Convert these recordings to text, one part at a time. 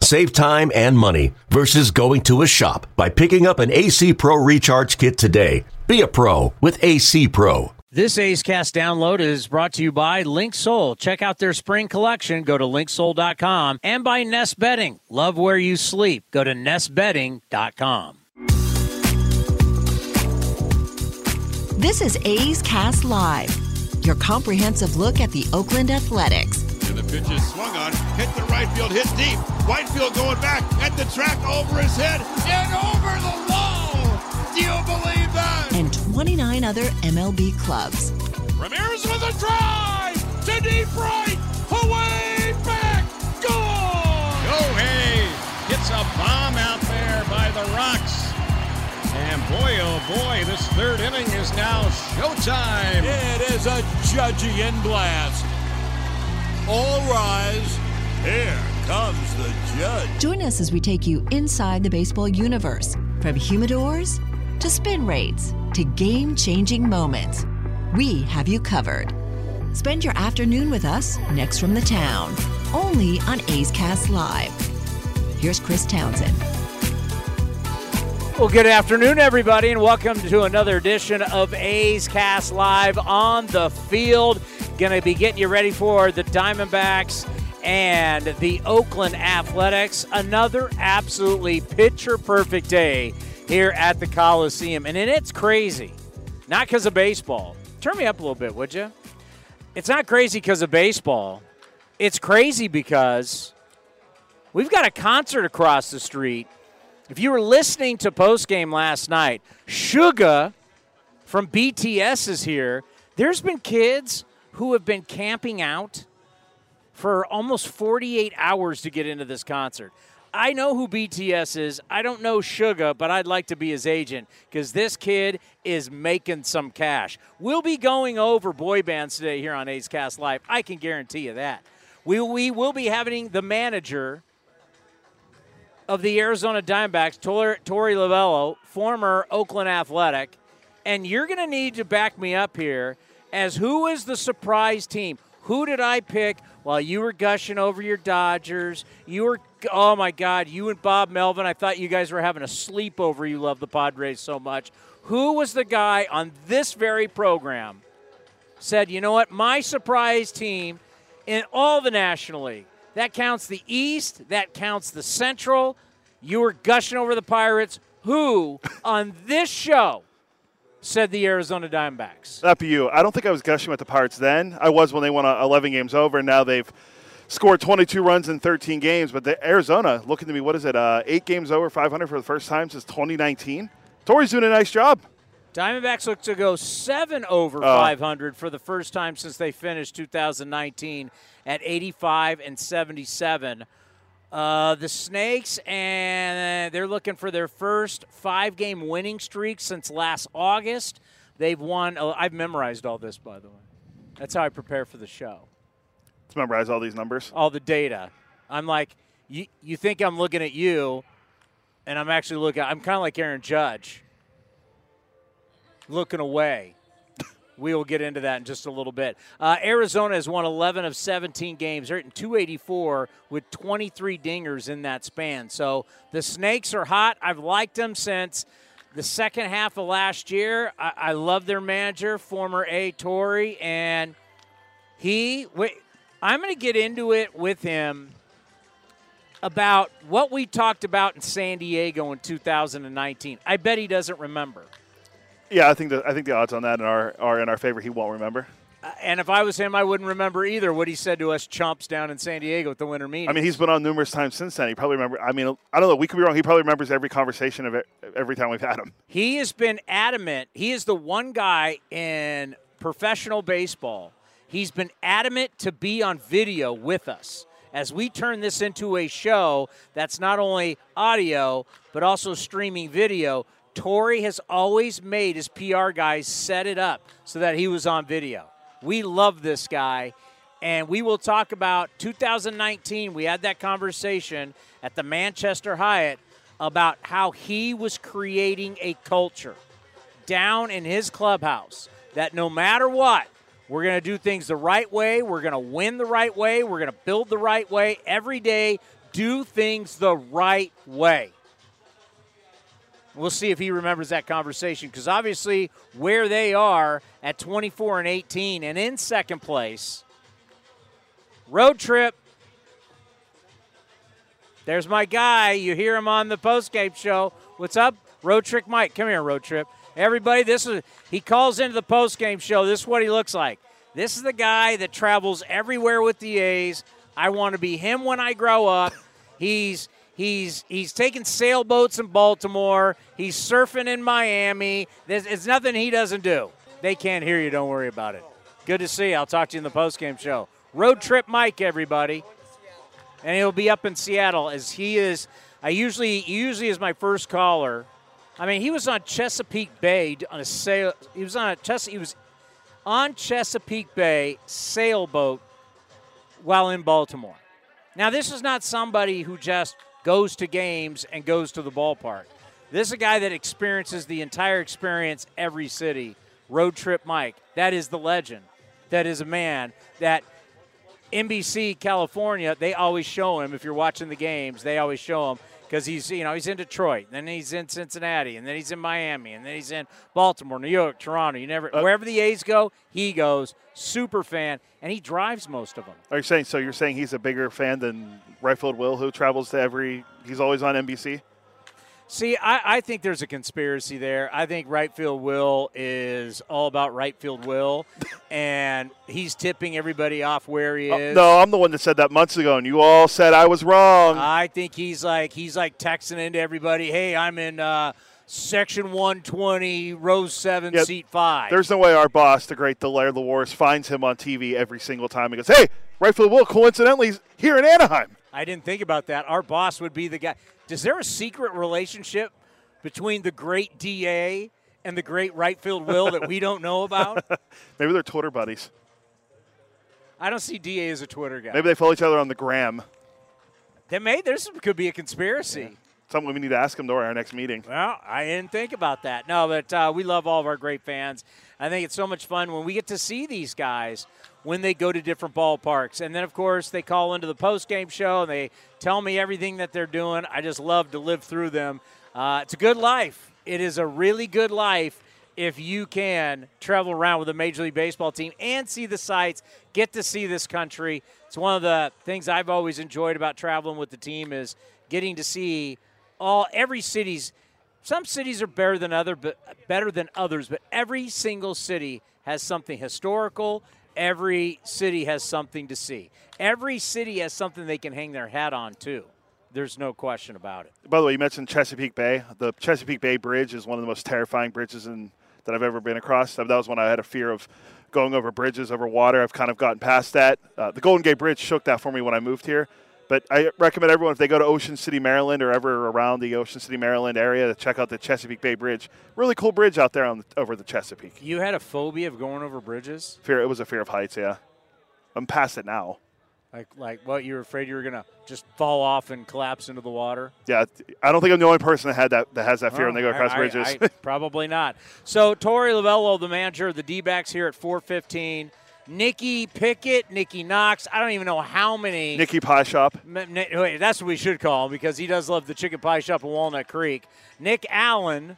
Save time and money versus going to a shop by picking up an AC Pro Recharge Kit today. Be a pro with AC Pro. This A's Cast download is brought to you by Linksoul. Check out their spring collection. Go to linksoul.com and by Nest Bedding. Love where you sleep. Go to nestbedding.com. This is A's Cast Live, your comprehensive look at the Oakland Athletics. And the pitch is swung on, hit the right field, hit deep. Whitefield going back at the track over his head and over the wall. Do you believe that? And 29 other MLB clubs. Ramirez with a drive to deep right, away back, gone. Gohei hits a bomb out there by the rocks. And boy, oh boy, this third inning is now showtime. It is a Judgian blast. All rise. Here comes the judge. Join us as we take you inside the baseball universe from humidors to spin rates to game changing moments. We have you covered. Spend your afternoon with us next from the town, only on A's Cast Live. Here's Chris Townsend. Well, good afternoon, everybody, and welcome to another edition of A's Cast Live on the field. Going to be getting you ready for the Diamondbacks and the Oakland Athletics. Another absolutely picture perfect day here at the Coliseum. And it's crazy, not because of baseball. Turn me up a little bit, would you? It's not crazy because of baseball. It's crazy because we've got a concert across the street. If you were listening to postgame last night, Suga from BTS is here. There's been kids who have been camping out for almost 48 hours to get into this concert. I know who BTS is. I don't know Suga, but I'd like to be his agent because this kid is making some cash. We'll be going over boy bands today here on A's Cast Live. I can guarantee you that. We, we will be having the manager of the Arizona Diamondbacks, Tor- Torey Lovullo, former Oakland Athletic, and you're going to need to back me up here as who is the surprise team? Who did I pick while you were gushing over your Dodgers? You were, oh my God, you and Bob Melvin. I thought you guys were having a sleepover. You love the Padres so much. Who was the guy on this very program said, you know what, my surprise team in all the National League? That counts the East, that counts the Central. You were gushing over the Pirates. Who on this show said the Arizona Diamondbacks? Be you. I don't think I was gushing with the Pirates then. I was when they won uh, 11 games over, and now they've scored 22 runs in 13 games. But the Arizona, looking to me, what is it, uh, eight games over 500 for the first time since 2019? Torey's doing a nice job. Diamondbacks look to go seven over Uh. 500 for the first time since they finished 2019 at 85 and 77. Uh, the Snakes, and they're looking for their first five game winning streak since last August. They've won, uh, I've memorized all this, by the way. That's how I prepare for the show. Let's memorize all these numbers. All the data. I'm like, you, you think I'm looking at you, and I'm actually looking, I'm kind of like Aaron Judge, looking away. We will get into that in just a little bit. Uh, Arizona has won 11 of 17 games. They're hitting 284 with 23 dingers in that span. So the Snakes are hot. I've liked them since the second half of last year. I, I love their manager, former A. Torey, and he. Wait, I'm going to get into it with him about what we talked about in San Diego in 2019. I bet he doesn't remember. Yeah, I think the I think the odds on that are are in our favor. He won't remember. Uh, and if I was him, I wouldn't remember either what he said to us chumps down in San Diego at the winter meeting. I mean, he's been on numerous times since then. He probably remember. I mean, I don't know. We could be wrong. He probably remembers every conversation of it every time we've had him. he has been adamant. He is the one guy in professional baseball. He's been adamant to be on video with us as we turn this into a show that's not only audio but also streaming video. Torey has always made his PR guys set it up so that he was on video. We love this guy, and we will talk about 2019. We had that conversation at the Manchester Hyatt about how he was creating a culture down in his clubhouse that no matter what, we're going to do things the right way. We're going to win the right way. We're going to build the right way. Every day, do things the right way. We'll see if he remembers that conversation because obviously, where they are at 24 and 18 and in second place, road trip. There's my guy. You hear him on the postgame show. What's up, Road Trip Mike? Come here, Road Trip. Everybody, this is he calls into the postgame show. This is what he looks like. This is the guy that travels everywhere with the A's. I want to be him when I grow up. He's He's he's taking sailboats in Baltimore. He's surfing in Miami. There's, it's nothing he doesn't do. They can't hear you. Don't worry about it. Good to see you. I'll talk to you in the postgame show. Road trip, Mike, everybody, and he'll be up in Seattle as he is. I usually usually is my first caller. I mean, he was on Chesapeake Bay on a sail. He was on a Ches- He was on Chesapeake Bay sailboat while in Baltimore. Now, this is not somebody who just goes to games and goes to the ballpark. This is a guy that experiences the entire experience every city. Road Trip Mike. That is the legend. That is a man that NBC California, they always show him. If you're watching the games, they always show him because he's you know he's in Detroit, then he's in Cincinnati, and then he's in Miami, and then he's in Baltimore, New York, Toronto. You never uh, wherever the A's go, he goes. Super fan, and he drives most of them. Are you saying so? You're saying he's a bigger fan than right field Will, who travels to every. He's always on NBC. See, I, I, think there's a conspiracy there. I think right field Will is all about right field Will, and he's tipping everybody off where he oh, is. no, I'm the one that said that months ago, and you all said I was wrong. I think he's like he's like texting into everybody, "Hey, I'm in uh, section 120, row seven, yep. seat 5. There's no way our boss, the great Delaire LaWars, finds him on TV every single time. He goes, "Hey, right field Will, coincidentally, here in Anaheim." I didn't think about that. Our boss would be the guy. Is there a secret relationship between the great DA and the great right field Will that we don't know about? Maybe they're Twitter buddies. I don't see DA as a Twitter guy. Maybe they follow each other on the gram. There may there's could be a conspiracy. Yeah. Something we need to ask him during our next meeting. Well, I didn't think about that. No, but uh, we love all of our great fans. I think it's so much fun when we get to see these guys when they go to different ballparks. And then, of course, they call into the post game show and they tell me everything that they're doing. I just love to live through them. Uh, it's a good life. It is a really good life if you can travel around with a Major League Baseball team and see the sights, get to see this country. It's one of the things I've always enjoyed about traveling with the team is getting to see all every city's. Some cities are better than other, but better than others. But every single city has something historical, every city has something to see. Every city has something they can hang their hat on, too. There's no question about it. By the way, you mentioned Chesapeake Bay. The Chesapeake Bay Bridge is one of the most terrifying bridges in, that I've ever been across. That was when I had a fear of going over bridges, over water. I've kind of gotten past that. Uh, the Golden Gate Bridge shook that for me when I moved here. But I recommend everyone, if they go to Ocean City, Maryland, or ever around the Ocean City, Maryland area, to check out the Chesapeake Bay Bridge. Really cool bridge out there on the, over the Chesapeake. You had a phobia of going over bridges? Fear. It was a fear of heights. Yeah, I'm past it now. Like, like what? You were afraid you were gonna just fall off and collapse into the water? Yeah, I don't think I'm the only person that had that that has that fear oh, when they go oh, across I, bridges. I, I, probably not. So Torey Lovullo, the manager of the D-backs here at 415. Nikki Pickett, Nikki Knox. I don't even know how many. Nikki Pie Shop. Wait, that's what we should call him because he does love the chicken pie shop in Walnut Creek. Nick Allen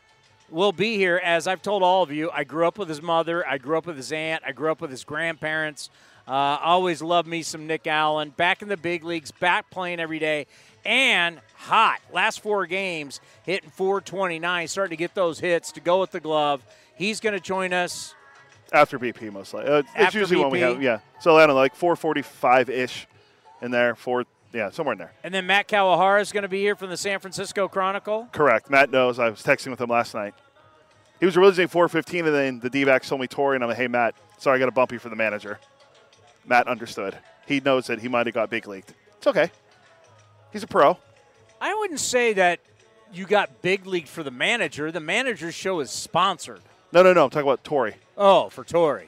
will be here. As I've told all of you, I grew up with his mother. I grew up with his aunt. I grew up with his grandparents. Uh, always loved me some Nick Allen. Back in the big leagues, back playing every day, and hot. Last four games, hitting 429, starting to get those hits to go with the glove. He's going to join us after BP, most likely. Uh, it's usually BP. when we have, yeah. So I don't know, like 445 ish in there, four, yeah, somewhere in there. And then Matt Kawahara is going to be here from the San Francisco Chronicle. Correct. Matt knows. I was texting with him last night. He was originally 415, and then the D backs told me Torey, and I'm like, hey, Matt, sorry, I got a bumpy for the manager. Matt understood. He knows that he might have got big leagued. It's okay. He's a pro. I wouldn't say that you got big league for the manager. The manager's show is sponsored. No, no, no. I'm talking about Torey. Oh, for Torey.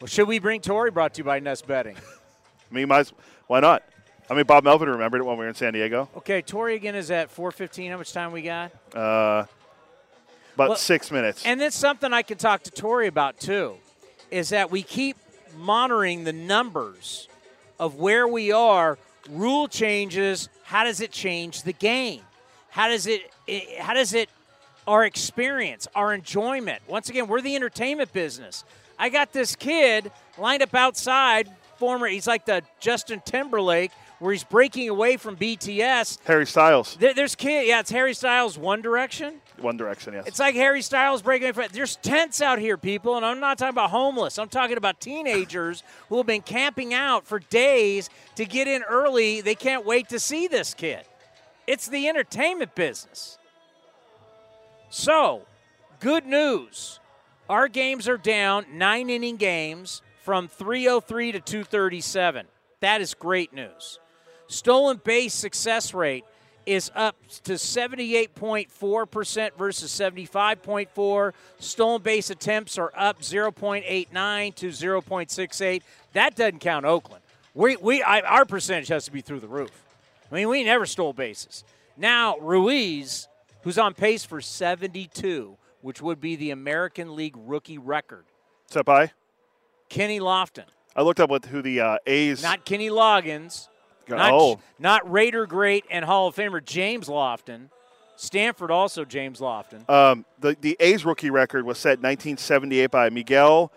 Well, should we bring Torey? Brought to you by Nest Bedding. I mean, might as, why not? I mean, Bob Melvin remembered it when we were in San Diego. Okay, Torey again is at 4:15. How much time we got? Uh, about Well, six minutes. And then something I can talk to Torey about too is that we keep monitoring the numbers of where we are. Rule changes. How does it change the game? How does it? it- How does it? Our experience, our enjoyment. Once again, we're the entertainment business. I got this kid lined up outside. Former, he's like the Justin Timberlake, where he's breaking away from BTS. Harry Styles, There, there's kid, yeah, it's Harry Styles, One Direction. One Direction, yes. It's like Harry Styles breaking. away from- There's tents out here, people, and I'm not talking about homeless. I'm talking about teenagers who have been camping out for days to get in early. They can't wait to see this kid. It's the entertainment business. So, good news. Our games are down, nine inning games from 303 to 237. That is great news. Stolen base success rate is up to 78.4% versus 75.4. Stolen base attempts are up 0.89 to 0.68. That doesn't count Oakland. We, we I, our percentage has to be through the roof. I mean, we never stole bases. Now, Ruiz, who's on pace for 72, which would be the American League rookie record. What's up, I? Kenny Lofton, I looked up what who the uh, A's. not Kenny Loggins, not, oh, not Raider great and Hall of Famer James Lofton. Stanford also James Lofton. um, the the A's rookie record was set in 1978 by Miguel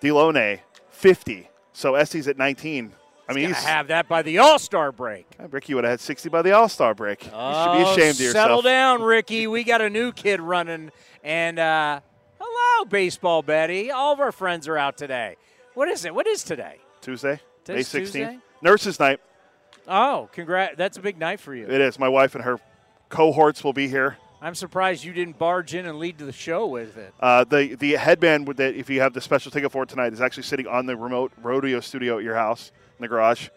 Dilone, 50. So Estes at 19. I mean, Gonna he's, have that by the All Star break. Ricky would have had 60 by the All Star break. you should be Oh, ashamed of yourself. Settle down, Ricky. We got a new kid running. And uh, hello, baseball Betty. All of our friends are out today. What is it? What is today? Tuesday, May Today's 16th. Tuesday? Nurses Night. Oh, congrats! That's a big night for you. It is. My wife and her cohorts will be here. I'm surprised you didn't barge in and lead to the show with it. Uh, the the headband that, if you have the special ticket for it tonight, is actually sitting on the remote rodeo studio at your house in the garage.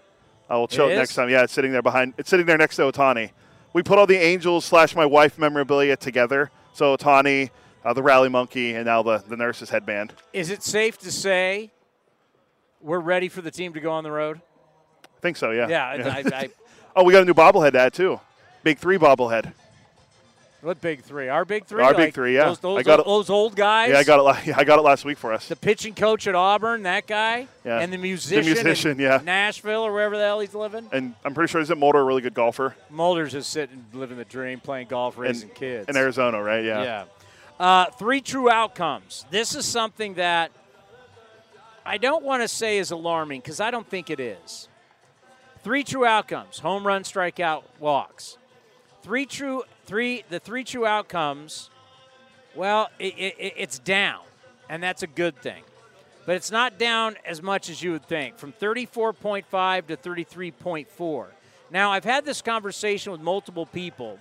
I will show It it, next time. Yeah, it's sitting there behind. It's sitting there next to Ohtani. We put all the Angels slash my wife memorabilia together. So Ohtani, uh, the rally monkey, and now the the nurses headband. Is it safe to say we're ready for the team to go on the road? I think so. Yeah. Yeah. I, I, oh, we got a new bobblehead to add too. Big three bobblehead. What big three? Our big three. Our big Like three, yeah. Those, those, I got it- those old guys. Yeah, I got it. I got it last week for us. the pitching coach at Auburn, that guy, Yeah. and the musician, The musician, in yeah. Nashville or wherever the hell he's living. And I'm pretty sure isn't Mulder a really good golfer Mulder's just sitting, living the dream, playing golf, raising kids. in Arizona, right? Yeah. Yeah. Uh, three true outcomes. This is something that I don't want to say is alarming because I don't think it is. Three true outcomes: home run, strikeout, walks. Three true three. The three true outcomes. Well, it, it, it's down, and that's a good thing. But it's not down as much as you would think, from 34.5 to 33.4. Now, I've had this conversation with multiple people,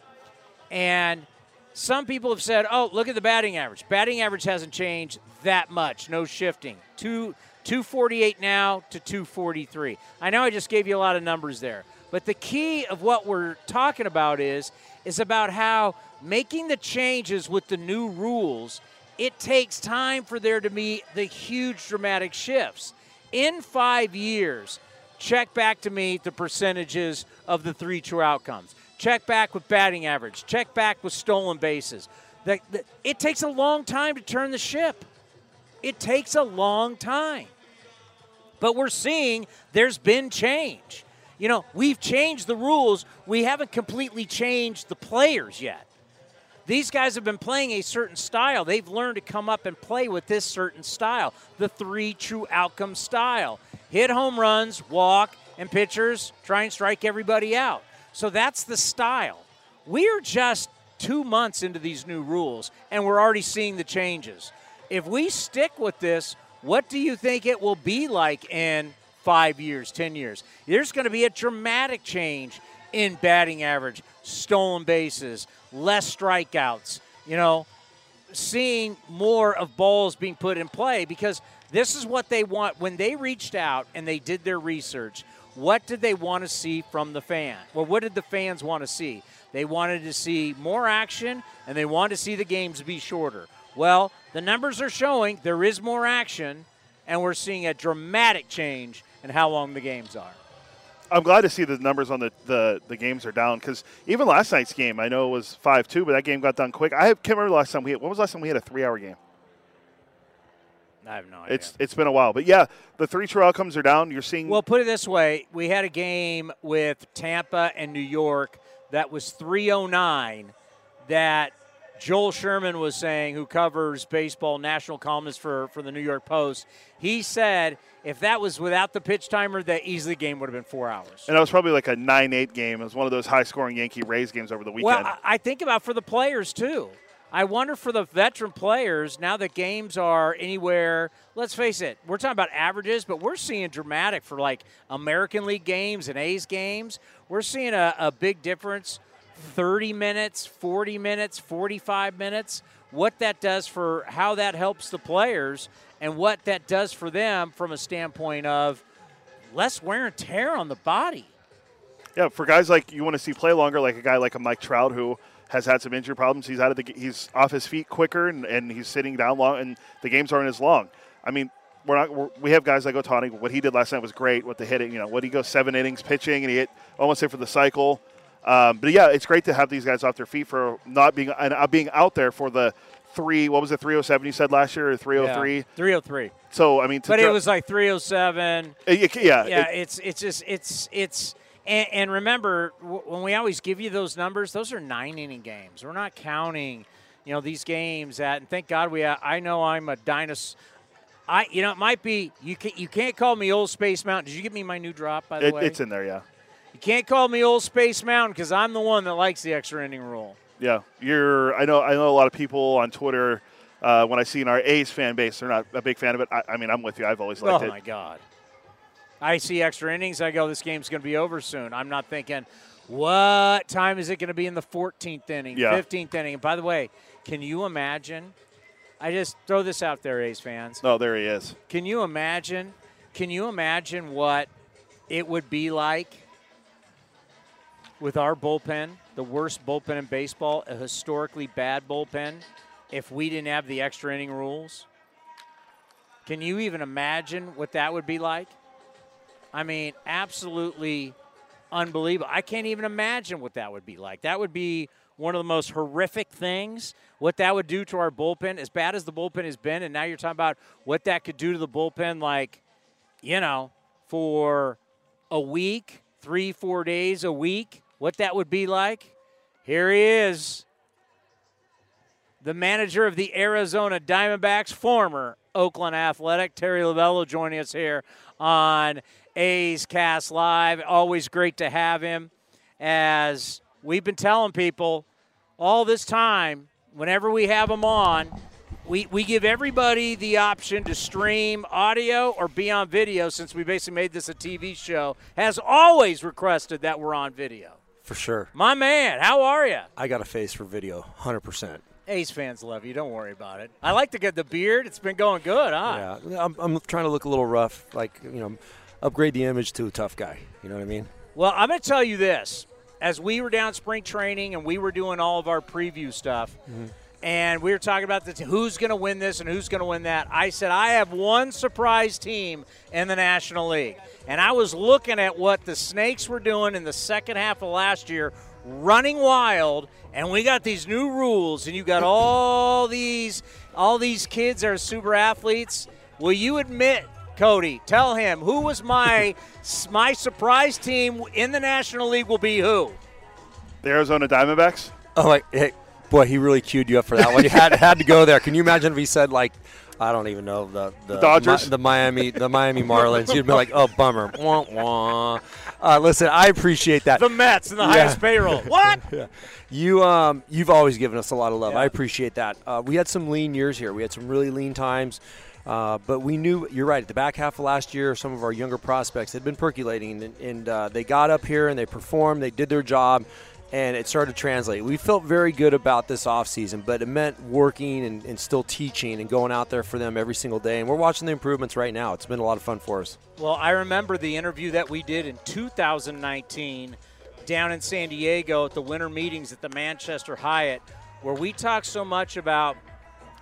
and some people have said, "Oh, look at the batting average. Batting average hasn't changed that much. No shifting. Two 248 now to 243." I know I just gave you a lot of numbers there, but the key of what we're talking about is is about how making the changes with the new rules, it takes time for there to be the huge dramatic shifts. In 5 years, check back to me the percentages of the three true outcomes. Check back with batting average. Check back with stolen bases. The- the- it takes a long time to turn the ship. It takes a long time. But we're seeing there's been change. You know, we've changed the rules. We haven't completely changed the players yet. These guys have been playing a certain style. They've learned to come up and play with this certain style, the three true outcome style. Hit home runs, walk, and pitchers try and strike everybody out. So that's the style. We're just two months into these new rules, and we're already seeing the changes. If we stick with this, what do you think it will be like in five years, 10 years? There's going to be a dramatic change in batting average, stolen bases, less strikeouts, you know, seeing more of balls being put in play because this is what they want. When they reached out and they did their research, what did they want to see from the fan? Well, what did the fans want to see? They wanted to see more action and they wanted to see the games be shorter. Well, the numbers are showing there is more action, and we're seeing a dramatic change in how long the games are. I'm glad to see the numbers on the, the, the games are down because even last night's game, I know it was 5 2, but that game got done quick. I can't remember last time we had, when was the last time we had a three hour game? I have no idea. It's it's been a while, but yeah, the three true outcomes are down. You're seeing Well, put it this way: we had a game with Tampa and New York that was 309 that Joel Sherman was saying, who covers baseball, national columnist for, for the New York Post. He said if that was without the pitch timer, that easily game would have been four hours. and it was probably like a nine eight game. It was one of those high scoring Yankee Rays games over the weekend. Well, I- I think about for the players too. I wonder for the veteran players now that games are anywhere. Let's face it, we're talking about averages, but we're seeing dramatic for like American League games and A's games. We're seeing a, a big difference 30 minutes, 40 minutes, 45 minutes. What that does for how that helps the players and what that does for them from a standpoint of less wear and tear on the body. Yeah, for guys like you want to see play longer, like a guy like a Mike Trout who has had some injury problems. He's out of the he's off his feet quicker and, and he's sitting down long, and the games aren't as long. I mean, we're not we're, we have guys like Ohtani. What he did last night was great. With the hitting, you know, what he goes seven innings pitching and he hit almost hit for the cycle. Um, but yeah, it's great to have these guys off their feet for not being and uh, being out there for the three. What was it, three hundred seven? You said last year or three hundred three? 303. So I mean, to But it was like 307. uh, yeah, yeah, yeah, it- it's it's just it's it's and, and remember w- when we always give you those numbers, those are nine inning games. We're not counting, you know, these games that. And thank God we. I know I'm a dinosaur. I you know it might be you can you can't call me old Space Mountain. Did you give me my new drop by the it- way? it's in there. Yeah. You can't call me old Space Mountain because I'm the one that likes the extra inning rule. Yeah, you're. I know. I know a lot of people on Twitter. Uh, when I see in our A's fan base, they're not a big fan of it. I, I mean, I'm with you. I've always liked it. Oh my. God! I see extra innings. I go, this game's going to be over soon. I'm not thinking, what time is it going to be in the 14th inning, Yeah. 15th inning? And by the way, can you imagine? I just throw this out there, A's fans. Oh, there he is. Can you imagine? Can you imagine what it would be like with our bullpen, the worst bullpen in baseball, a historically bad bullpen, if we didn't have the extra inning rules? Can you even imagine what that would be like? I mean, absolutely unbelievable. I can't even imagine what that would be like. That would be one of the most horrific things. What that would do to our bullpen, as bad as the bullpen has been, and now you're talking about what that could do to the bullpen, like, you know, for a week, three, four days a week, what that would be like. Here he is, the manager of the Arizona Diamondbacks, former Oakland Athletic, Torey Lovullo, joining us here on A's Cast Live. Always great to have him. As we've been telling people all this time, whenever we have him on, we, we give everybody the option to stream audio or be on video since we basically made this a TV show, has always requested that we're on video. For sure. My man, how are you? I got a face for video, 100%. Ace fans love you. Don't worry about it. I like to get the beard. It's been going good, huh? Yeah, I'm, I'm trying to look a little rough, like, you know, upgrade the image to a tough guy. You know what I mean? Well, I'm going to tell you this. As we were down spring training and we were doing all of our preview stuff, mm-hmm. And we were talking about the t- who's going to win this and who's going to win that, I said I have one surprise team in the National League. And I was looking at what the Snakes were doing in the second half of last year, running wild, and we got these new rules, and you got all these all these kids that are super athletes. Will you admit Cody, tell him who was my my surprise team in the National League will be who? The Arizona Diamondbacks. Oh, like, hey, boy, he really queued you up for that one. You had had to go there. Can you imagine if he said like, I don't even know the the, Dodgers? Mi- the Miami, the Miami Marlins? You'd be like, oh, bummer. Wah, wah. Uh, listen, I appreciate that. The Mets and the Yeah. highest payroll. What? You um you've always given us a lot of love. Yeah. I appreciate that. Uh, we had some lean years here. We had some really lean times. Uh, but we knew you're right. At the back half of last year, some of our younger prospects had been percolating, and, and uh, they got up here and they performed. They did their job, and it started to translate. We felt very good about this offseason, but it meant working and, and, still teaching and going out there for them every single day. And we're watching the improvements right now. It's been a lot of fun for us. Well, I remember the interview that we did in 2019 down in San Diego at the winter meetings at the Manchester Hyatt, where we talked so much about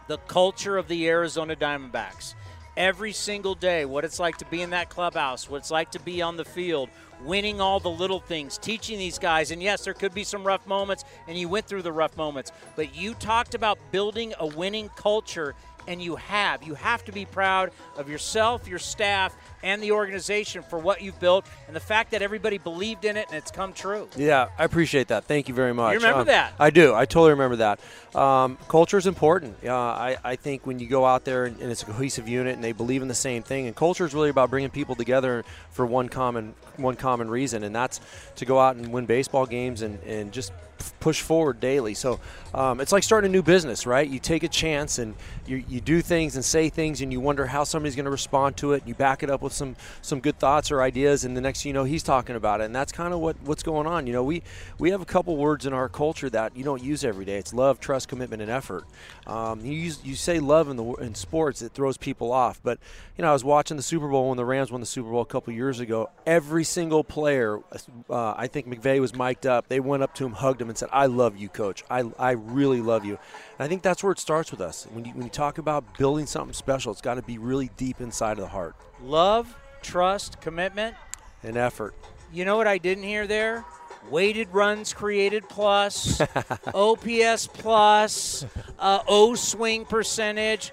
the culture of the Arizona Diamondbacks. Every single day, what it's like to be in that clubhouse, what it's like to be on the field, winning all the little things, teaching these guys. And yes, there could be some rough moments, and you went through the rough moments, but you talked about building a winning culture and you have. You have to be proud of yourself, your staff, and the organization for what you've built and the fact that everybody believed in it and it's come true. Yeah, I appreciate that. Thank you very much. You remember um, that? I do. I totally remember that. Um, culture is important. Uh, I, I think when you go out there and, and, it's a cohesive unit and they believe in the same thing, and culture is really about bringing people together for one common one common reason, and that's to go out and win baseball games and, and just push forward daily. So um, it's like starting a new business, right? You take a chance and you, you do things and say things, and you wonder how somebody's going to respond to it. And you back it up with some some good thoughts or ideas, and the next thing you know he's talking about it, and that's kind of what what's going on. You know, we we have a couple words in our culture that you don't use every day. It's love, trust, commitment, and effort. Um, you use, you say love in the in sports, it throws people off. But you know, I was watching the Super Bowl when the Rams won the Super Bowl a couple years ago. Every single player, uh, I think McVay was mic'd up. They went up to him, hugged him, and said, "I love you, coach. I I really love you." And I think that's where it starts with us. When you when you talk about building something special, it's got to be really deep inside of the heart. Love, trust, commitment, and effort. You know what I didn't hear there? weighted runs created plus, OPS plus, uh, O swing percentage.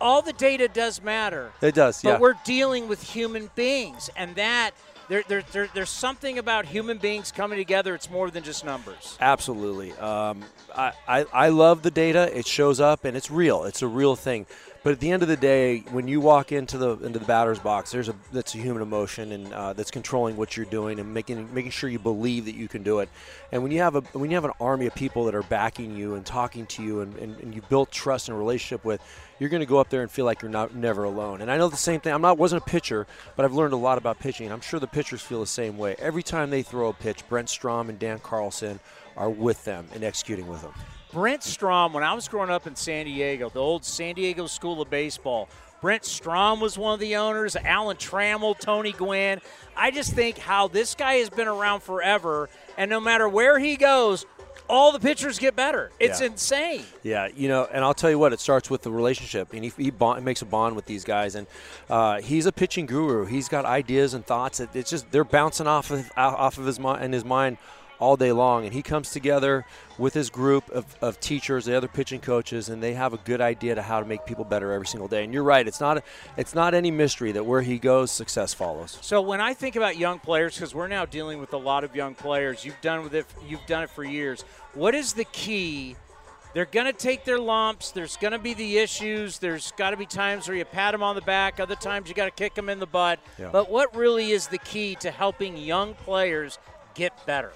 All the data does matter. It does, but yeah. we're dealing with human beings, and that there, there, there, there's something about human beings coming together. It's more than just numbers. Absolutely. Um, I, I, I love the data. It shows up, and it's real. It's a real thing. But at the end of the day, when you walk into the into the batter's box, there's a that's a human emotion and uh, that's controlling what you're doing and making making sure you believe that you can do it. And when you have a when you have an army of people that are backing you and talking to you and, and, and you built trust and relationship with, you're going to go up there and feel like you're not never alone. And I know the same thing. I'm not wasn't a pitcher, but I've learned a lot about pitching. I'm sure the pitchers feel the same way. Every time they throw a pitch, Brent Strom and Dan Carlson are with them and executing with them. Brent Strom, when I was growing up in San Diego, the old San Diego School of Baseball, Brent Strom was one of the owners, Alan Trammell, Tony Gwynn. I just think how this guy has been around forever, and no matter where he goes, all the pitchers get better. It's yeah. insane. Yeah, you know, and I'll tell you what, it starts with the relationship, and he, he bond, makes a bond with these guys, and uh, he's a pitching guru. He's got ideas and thoughts. That it's just they're bouncing off of off of his mind in his mind all day long. And he comes together with his group of, of teachers, the other pitching coaches, and they have a good idea to how to make people better every single day. And you're right; it's not it's not any mystery that where he goes, success follows. So when I think about young players, because we're now dealing with a lot of young players, you've done with it, you've done it for years. What is the key? They're going to take their lumps. There's going to be the issues. There's got to be times where you pat them on the back. Other times you got to kick them in the butt. Yeah. But what really is the key to helping young players get better?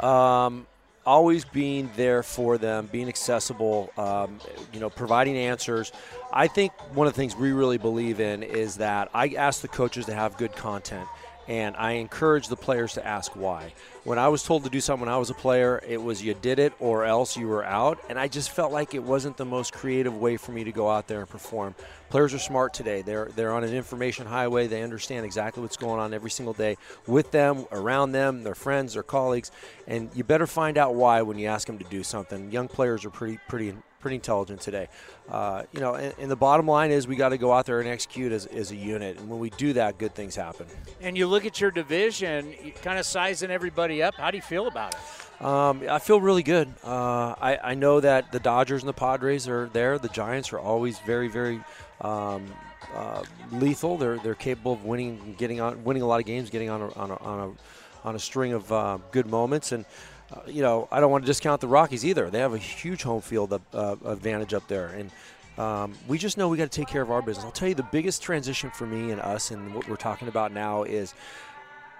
Um, always being there for them, being accessible, um, you know, providing answers. I think one of the things we really believe in is that I ask the coaches to have good content and I encourage the players to ask why. When I was told to do something when I was a player, it was you did it or else you were out, and I just felt like it wasn't the most creative way for me to go out there and perform. Players are smart today. They're they're on an information highway. They understand exactly what's going on every single day with them, around them, their friends, their colleagues, and you better find out why when you ask them to do something. Young players are pretty pretty pretty intelligent today. Uh, you know, and, and, the bottom line is we got to go out there and execute as, as, a unit. And when we do that, good things happen. And you look at your division, kind of sizing everybody up. How do you feel about it? Um, I feel really good. Uh, I, I, know that the Dodgers and the Padres are there. The Giants are always very, very um, uh, lethal. They're they're capable of winning, getting on, winning a lot of games, getting on a, on a, on a, on a string of uh, good moments. And uh, you know, I don't want to discount the Rockies either. They have a huge home field uh, advantage up there, and um, we just know we got to take care of our business. I'll tell you, the biggest transition for me and us, and what we're talking about now is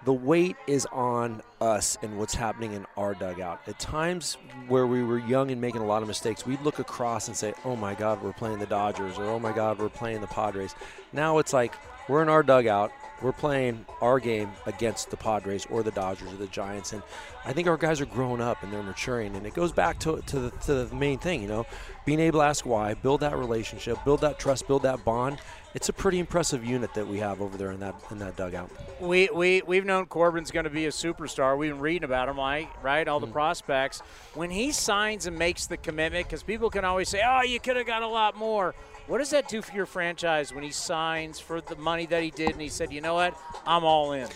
the weight is on us and what's happening in our dugout. At times where we were young and making a lot of mistakes, we'd look across and say, "Oh my God, we're playing the Dodgers," or "Oh my God, we're playing the Padres." Now it's like we're in our dugout We're playing our game against the Padres or the Dodgers or the Giants, and I think our guys are growing up and they're maturing. And it goes back to, to, the, to the main thing, you know, being able to ask why, build that relationship, build that trust, build that bond. It's a pretty impressive unit that we have over there in that in that dugout. We we we've known Corbin's going to be a superstar. We've been reading about him, right? Right, all the mm. prospects. When he signs and makes the commitment, because people can always say, "Oh, you could have got a lot more." What does that do for your franchise when he signs for the money that he did and he said, you know what, I'm all in?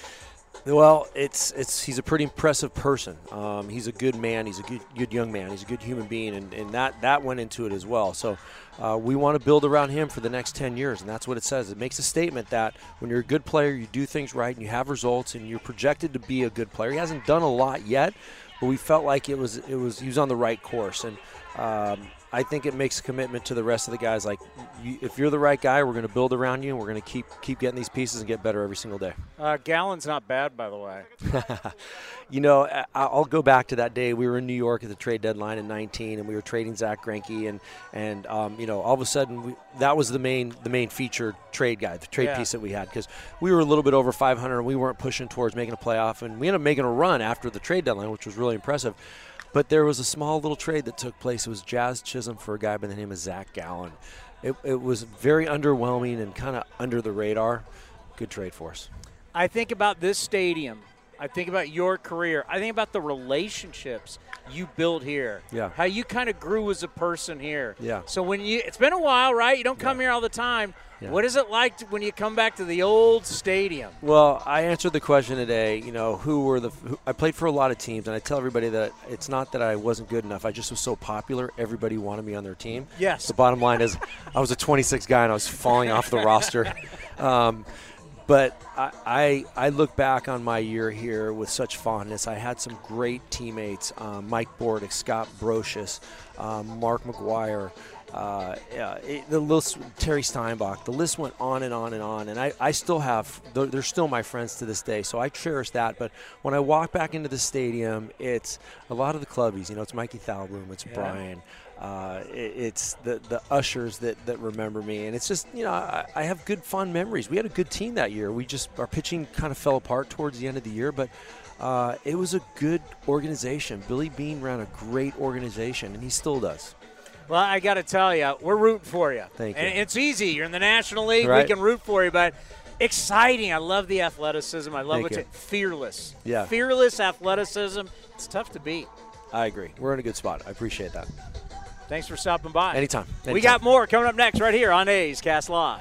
Well, it's it's he's a pretty impressive person. Um, he's a good man. He's a good good young man. He's a good human being, and, and that that went into it as well. So uh, we want to build around him for the next 10 years, and that's what it says. It makes a statement that when you're a good player, you do things right, and you have results, and you're projected to be a good player. He hasn't done a lot yet, but we felt like it was it was he was on the right course, and um, I think it makes a commitment to the rest of the guys. Like, you, if you're the right guy, we're going to build around you, and we're going to keep keep getting these pieces and get better every single day. Uh, Gallen's not bad, by the way. you know, I'll go back to that day. We were in New York at the trade deadline in 19, and we were trading Zack Greinke, and and um, you know, all of a sudden, we, that was the main the main feature trade guy, the trade yeah. piece that we had, because we were a little bit over 500, and we weren't pushing towards making a playoff, and we ended up making a run after the trade deadline, which was really impressive. But there was a small little trade that took place. It was Jazz Chisholm for a guy by the name of Zach Gallen. It, it was very underwhelming and kind of under the radar. Good trade for us. I think about this stadium. I think about your career. I think about the relationships you built here. Yeah. How you kind of grew as a person here. Yeah. So when you, it's been a while, right? You don't come yeah. here all the time. Yeah. What is it like to, when you come back to the old stadium? Well, I answered the question today. You know, who were the? Who, I played for a lot of teams, and I tell everybody that it's not that I wasn't good enough. I just was so popular, everybody wanted me on their team. Yes. The bottom line is, I was a 26 guy, and I was falling off the roster. Um, but I, I, I look back on my year here with such fondness. I had some great teammates: um, Mike Bordick, Scott Brosius, um, Mark McGwire uh, it, the list, Terry Steinbach, the list went on and on and on. And I, I still have, they're, they're, still my friends to this day. So I cherish that. But when I walk back into the stadium, it's a lot of the clubbies. You know, it's Mikey Thalblum, it's yeah. Brian. Uh, it, it's the, the ushers that, that remember me. And it's just, you know, I, I have good, fun memories. We had a good team that year. We just, our pitching kind of fell apart towards the end of the year. But uh, it was a good organization. Billy Beane ran a great organization, and he still does. Well, I got to tell you, we're rooting for you. Thank you. And it's easy. You're in the National League. Right. We can root for you, but exciting. I love the athleticism. I love it. Fearless. Yeah. Fearless athleticism. It's tough to beat. I agree. We're in a good spot. I appreciate that. Thanks for stopping by. Anytime. Anytime. We got more coming up next right here on A's Cast Live.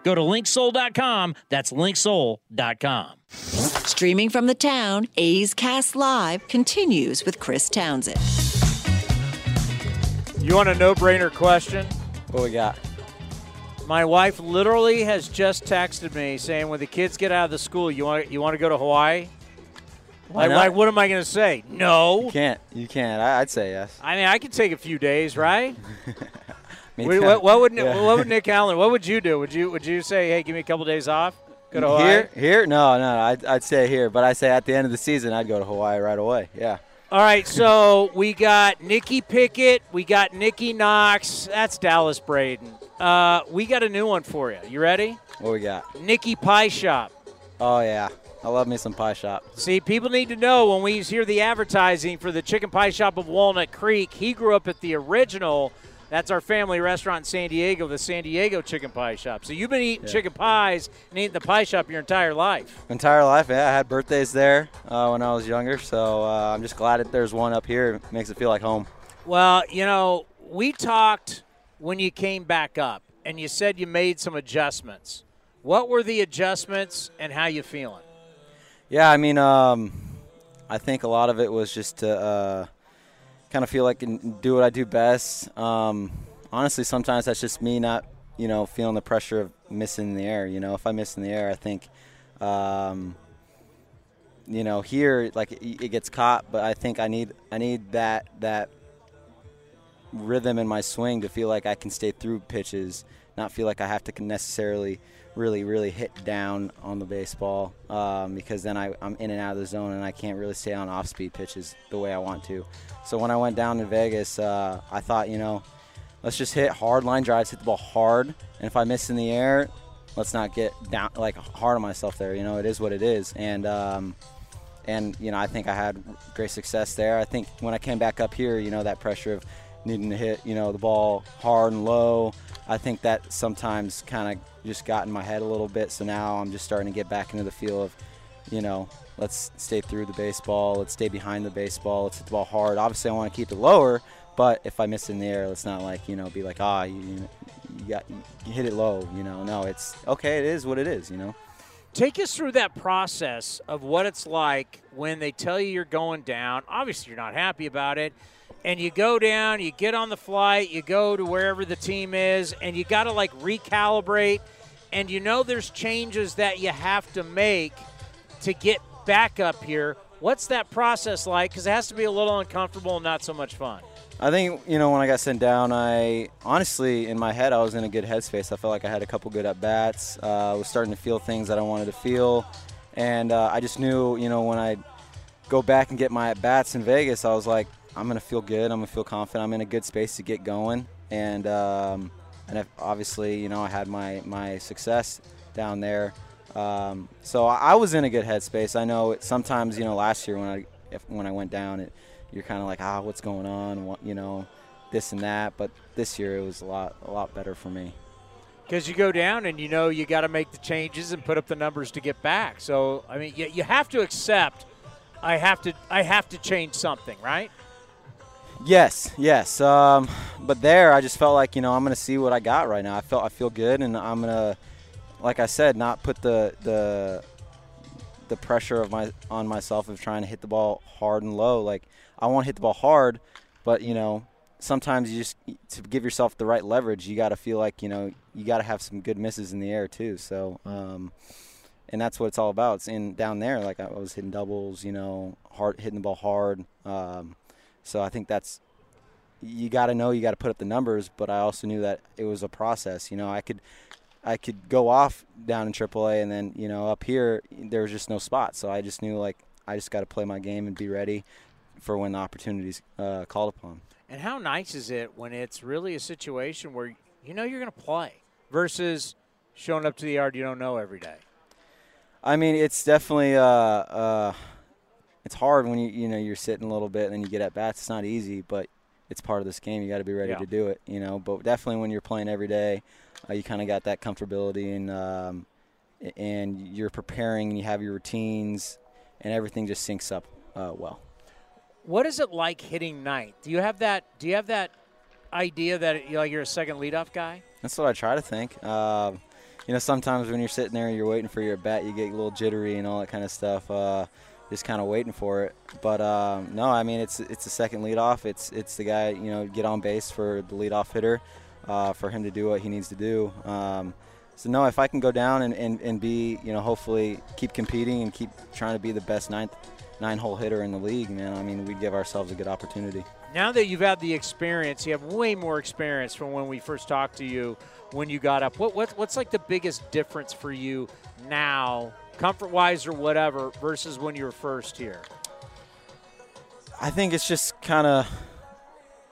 Go to linksoul.com. That's linksoul.com. Streaming from the town, A's Cast Live continues with Chris Townsend. You want a no brainer question? What we got? My wife literally has just texted me saying, when the kids get out of the school, you want you want to go to Hawaii? Why like, like, what am I going to say? No. You can't. You can't. I, would say yes. I mean, I could take a few days, right? what, what, would yeah. what would Nick Allen? What would you do? Would you would you say, hey, give me a couple days off? Go to Hawaii. Here, here, no, no, I'd, I'd stay here. But I say at the end of the season, I'd go to Hawaii right away. Yeah. All right, so we got Nikki Pickett, we got Nikki Knox. That's Dallas Braden. Uh, we got a new one for you. You ready? What we got? Nikki Pie Shop. Oh yeah, I love me some pie shop. See, people need to know when we hear the advertising for the chicken pie shop of Walnut Creek. He grew up at the original that's our family restaurant in San Diego, the San Diego Chicken Pie Shop. So you've been eating yeah. chicken pies and eating the pie shop your entire life. Entire life, yeah. I had birthdays there uh, when I was younger, so uh, I'm just glad that there's one up here. It makes it feel like home. Well, you know, we talked when you came back up, and you said you made some adjustments. What were the adjustments, and how you feeling? Yeah, I mean, um, I think a lot of it was just to. Uh, kind of feel like I can do what I do best. Um, honestly, sometimes that's just me not, you know, feeling the pressure of missing the air. You know, if I miss in the air, I think, um, you know, here like it, it gets caught, but I think I need I need that that rhythm in my swing to feel like I can stay through pitches, not feel like I have to necessarily really really hit down on the baseball um, because then I, I'm in and out of the zone and I can't really stay on off speed pitches the way I want to. So when I went down to Vegas, uh, I thought you know, let's just hit hard line drives, hit the ball hard, and if I miss in the air, let's not get down like hard on myself there. You know, it is what it is, and um, and you know I think I had great success there. I think when I came back up here, you know that pressure of needing to hit you know the ball hard and low. I think that sometimes kind of just got in my head a little bit. So now I'm just starting to get back into the feel of, you know, let's stay through the baseball, let's stay behind the baseball, let's hit the ball hard. Obviously, I want to keep it lower, but if I miss in the air, let's not like you know be like ah you, you got you hit it low. You know, no, it's okay. It is what it is. You know. Take us through that process of what it's like when they tell you you're going down. Obviously, you're not happy about it. And you go down, you get on the flight, you go to wherever the team is, and you got to like recalibrate. And you know there's changes that you have to make to get back up here. What's that process like? Because it has to be a little uncomfortable and not so much fun. I think you know when I got sent down, I honestly in my head I was in a good headspace. I felt like I had a couple good at bats. Uh, I was starting to feel things that I wanted to feel, and uh, I just knew you know when I go back and get my at bats in Vegas, I was like I'm gonna feel good. I'm gonna feel confident. I'm in a good space to get going, and um, and obviously you know I had my my success down there. Um, so I was in a good headspace. I know it, sometimes you know last year when I if, when I went down it you're kind of like, ah, what's going on? What, you know, this and that. But this year it was a lot, a lot better for me. Because you go down and you know you got to make the changes and put up the numbers to get back. So I mean, you, you have to accept. I have to. I have to change something, right? Yes, yes. Um, but there, I just felt like you know I'm to see what I got right now. I felt I feel good, and I'm to, like I said, not put the the the pressure of my on myself of trying to hit the ball hard and low. Like I want to hit the ball hard, but you know, sometimes you just to give yourself the right leverage, you got to feel like you know you got to have some good misses in the air too. So, um, and that's what it's all about. It's in down there, like I was hitting doubles, you know, hard hitting the ball hard. Um, so I think that's you got to know you got to put up the numbers, but I also knew that it was a process. You know, I could I could go off down in AAA, and then you know up here there was just no spot. So I just knew like I just got to play my game and be ready for when the opportunities uh, called upon. And how nice is it when it's really a situation where you know you're going to play versus showing up to the yard you don't know every day? I mean, it's definitely uh, uh, it's hard when you you know you're sitting a little bit and then you get at bats. It's not easy, but it's part of this game. You got to be ready Yeah. to do it, you know. But definitely when you're playing every day, uh, you kind of got that comfortability and um, and you're preparing and you have your routines and everything just syncs up uh, well. What is it like hitting ninth? Do you have that? Do you have that idea that you know, you're a second leadoff guy? That's what I try to think. Um, you know, sometimes when you're sitting there and you're waiting for your bat, you get a little jittery and all that kind of stuff. Just kind of waiting for it. But um, no, I mean it's it's the second leadoff. It's it's the guy you know get on base for the leadoff hitter, uh, for him to do what he needs to do. Um, so no, if I can go down and, and, and be you know hopefully keep competing and keep trying to be the best ninth nine hole hitter in the league, man. I mean we'd give ourselves a good opportunity. Now that you've had the experience, you have way more experience from when we first talked to you when you got up. What, what what's like the biggest difference for you now, comfort wise or whatever, versus when you were first here? I think it's just kind of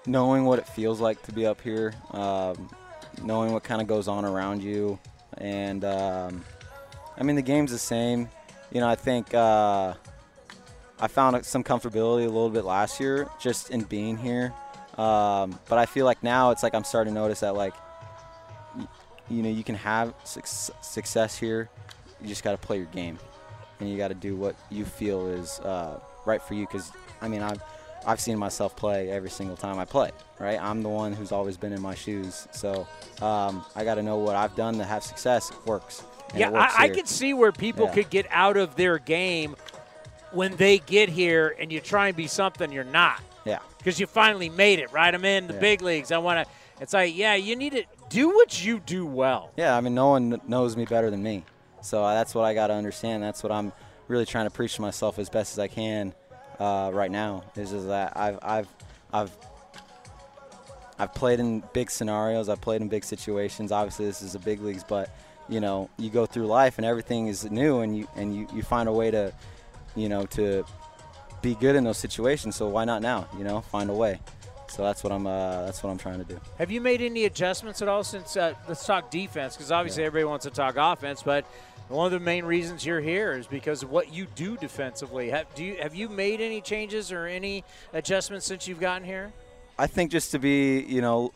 knowing what it feels like to be up here, um, knowing what kind of goes on around you, and um, I mean the game's the same. You know, I think uh, I found some comfortability a little bit last year just in being here, um, but I feel like now it's like I'm starting to notice that like you know you can have success here. You just got to play your game, and you got to do what you feel is uh, right for you. Because I mean, I've I've seen myself play every single time I play. Right, I'm the one who's always been in my shoes, so um, I got to know what I've done to have success works. and yeah, it works I, I could see where people Yeah. could get out of their game when they get here and you try and be something you're not. Yeah. Because you finally made it, right? I'm in the Yeah. big leagues. I want to. It's like, yeah, you need to do what you do well. Yeah, I mean, no one knows me better than me, so uh, that's what I got to understand. That's what I'm really trying to preach to myself as best as I can uh, right now. Is is that I've I've I've I've played in big scenarios. I've played in big situations. Obviously, this is the big leagues, but you know, you go through life and everything is new, and you and you, you find a way to, you know, to be good in those situations. So why not now? You know, find a way. So that's what I'm. Uh, that's what I'm trying to do. Have you made any adjustments at all since? Uh, let's talk defense because obviously yeah. everybody wants to talk offense, but one of the main reasons you're here is because of what you do defensively. Have do you have you made any changes or any adjustments since you've gotten here? I think just to be, you know,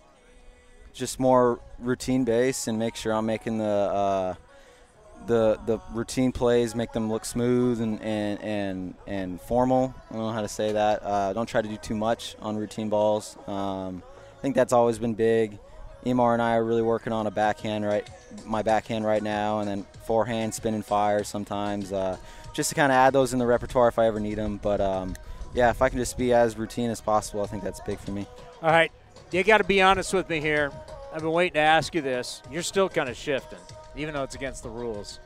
just more routine based and make sure I'm making the uh, the the routine plays, make them look smooth and and and, and formal. I don't know how to say that. Uh, don't try to do too much on routine balls. Um, I think that's always been big. Emar and I are really working on a backhand right, my backhand right now, and then forehand, spin and fire sometimes, uh, just to kind of add those in the repertoire if I ever need them. But um, yeah, if I can just be as routine as possible, I think that's big for me. All right, you got to be honest with me here. I've been waiting to ask you this. You're still kind of shifting, even though it's against the rules.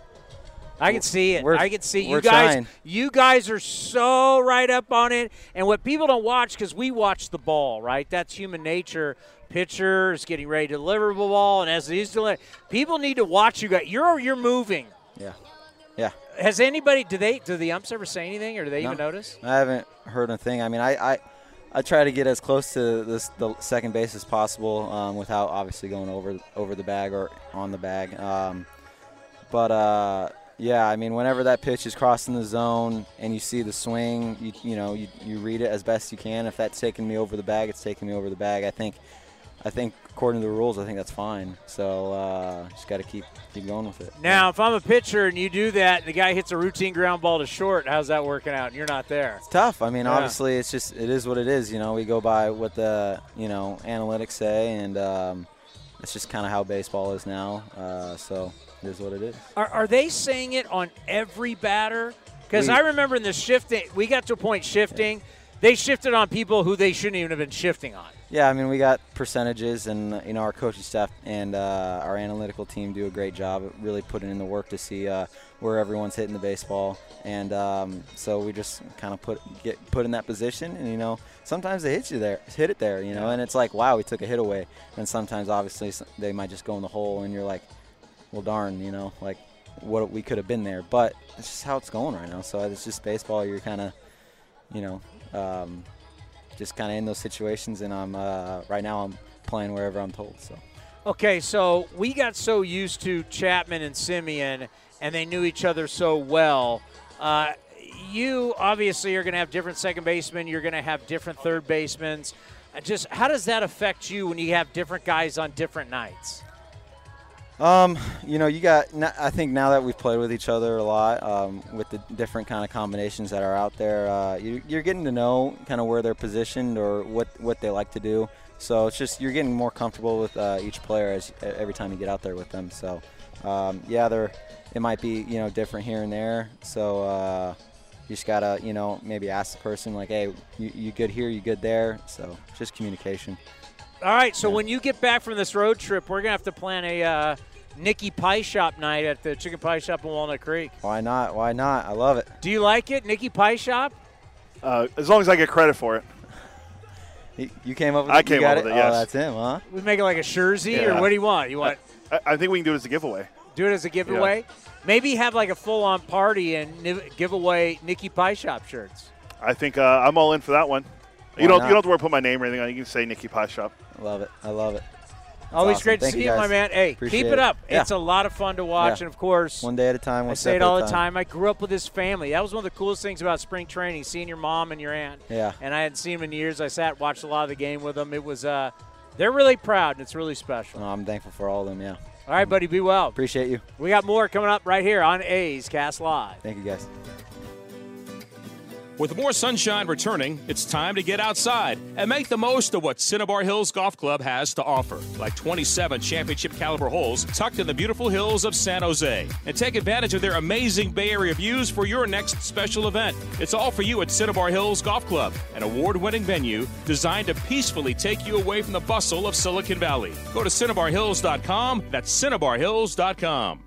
I can see it. I can see you guys. Trying. You guys are so right up on it. And what people don't watch because we watch the ball, right? That's human nature. Pitchers getting ready to deliver the ball, and as he's doing, people need to watch you guys. You're you're moving. Yeah, yeah. Has anybody? Do they? Do the umps ever say anything, or do they no, even notice? I haven't heard a thing. I mean, I, I I try to get as close to this the second base as possible um, without obviously going over over the bag or on the bag. Um, but uh, yeah, I mean, whenever that pitch is crossing the zone and you see the swing, you you know you, you read it as best you can. If that's taking me over the bag, it's taking me over the bag. I think I think according to the rules, I think that's fine. So uh, just got to keep keep going with it. Now, if I'm a pitcher and you do that, and the guy hits a routine ground ball to short, how's that working out? And you're not there. It's tough. I mean, yeah. obviously, it's just it is what it is. You know, we go by what the you know analytics say, and um, it's just kind of how baseball is now. Uh, so it is what it is. Are, are they saying it on every batter? Because I remember in the shifting, we got to a point shifting. Yeah. They shifted on people who they shouldn't even have been shifting on. Yeah, I mean, we got percentages, and you know, our coaching staff and uh, our analytical team do a great job of really putting in the work to see uh, where everyone's hitting the baseball, and um, so we just kind of put get put in that position, and you know, sometimes they hit you there, hit it there, you know, and it's like, wow, we took a hit away, and sometimes obviously they might just go in the hole, and you're like, well, darn, you know, like what we could have been there, but it's just how it's going right now. So it's just baseball. You're kind of, you know. Um, just kind of in those situations, and I'm uh, right now I'm playing wherever I'm told. So. Okay, so we got so used to Chapman and Semien, and they knew each other so well. Uh, you obviously are going to have different second basemen. You're going to have different third basemen. Just how does that affect you when you have different guys on different nights? Um, you know, you got. I think now that we've played with each other a lot, um, with the different kind of combinations that are out there, uh, you, are getting to know kind of where they're positioned or what what they like to do. So it's just you're getting more comfortable with uh, each player as every time you get out there with them. So um, yeah, there it might be you know different here and there. So uh, you just gotta you know maybe ask the person like, hey, you, you good here? You good there? So just communication. All right, so yeah. when you get back from this road trip, we're gonna have to plan a uh, Nicky Pie Shop night at the Chicken Pie Shop in Walnut Creek. Why not? Why not? I love it. Do you like it, Nicky Pie Shop? Uh, as long as I get credit for it. you came up with it? I came up with it, it, yes. Oh, that's him, huh? We make it like a jersey, yeah. or what do you want? You want? I, I, think we can do it as a giveaway. Do it as a giveaway? Yeah. Maybe have like a full-on party and give away Nicky Pie Shop shirts. I think uh, I'm all in for that one. Why you don't not? you don't have to worry put my name or anything on. You can say Nicky Pie Shop. I love it. I love it. That's Always awesome. great to Thank see you, my man. Hey, Appreciate keep it up. Yeah. It's a lot of fun to watch, yeah. and of course, one day at a time. I say it all the time. I grew up with his family. That was one of the coolest things about spring training, seeing your mom and your aunt. Yeah. And I hadn't seen them in years. I sat, watched a lot of the game with them. It was, uh, they're really proud, and it's really special. I'm thankful for all of them. Yeah. All right, buddy. Be well. Appreciate you. We got more coming up right here on A's Cast Live. Thank you, guys. With more sunshine returning, it's time to get outside and make the most of what Cinnabar Hills Golf Club has to offer, like 27 championship caliber holes tucked in the beautiful hills of San Jose. And take advantage of their amazing Bay Area views for your next special event. It's all for you at Cinnabar Hills Golf Club, an award winning venue designed to peacefully take you away from the bustle of Silicon Valley. Go to CinnabarHills.com. That's CinnabarHills.com.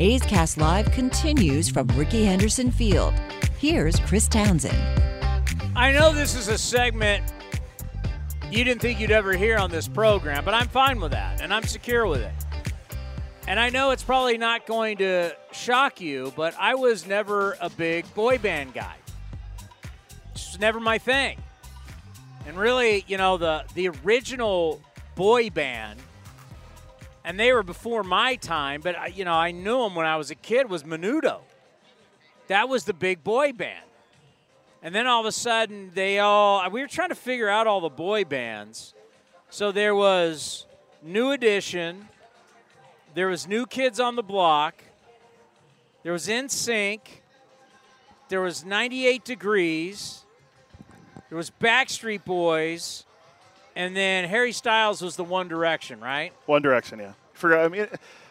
A's Cast Live continues from Rickey Henderson Field. Here's Chris Townsend. I know this is a segment you didn't think you'd ever hear on this program, but I'm fine with that, and I'm secure with it. And I know it's probably not going to shock you, but I was never a big boy band guy. It's never my thing. And really, you know, the the original boy band, and they were before my time, but I, you know, I knew them when I was a kid. Was Menudo? That was the big boy band. And then all of a sudden, they all, uh, we were trying to figure out all the boy bands. So there was New Edition, there was New Kids on the Block, there was NSYNC, there was 98 Degrees, there was Backstreet Boys, and then Harry Styles was the One Direction, right? One Direction, yeah. For I mean,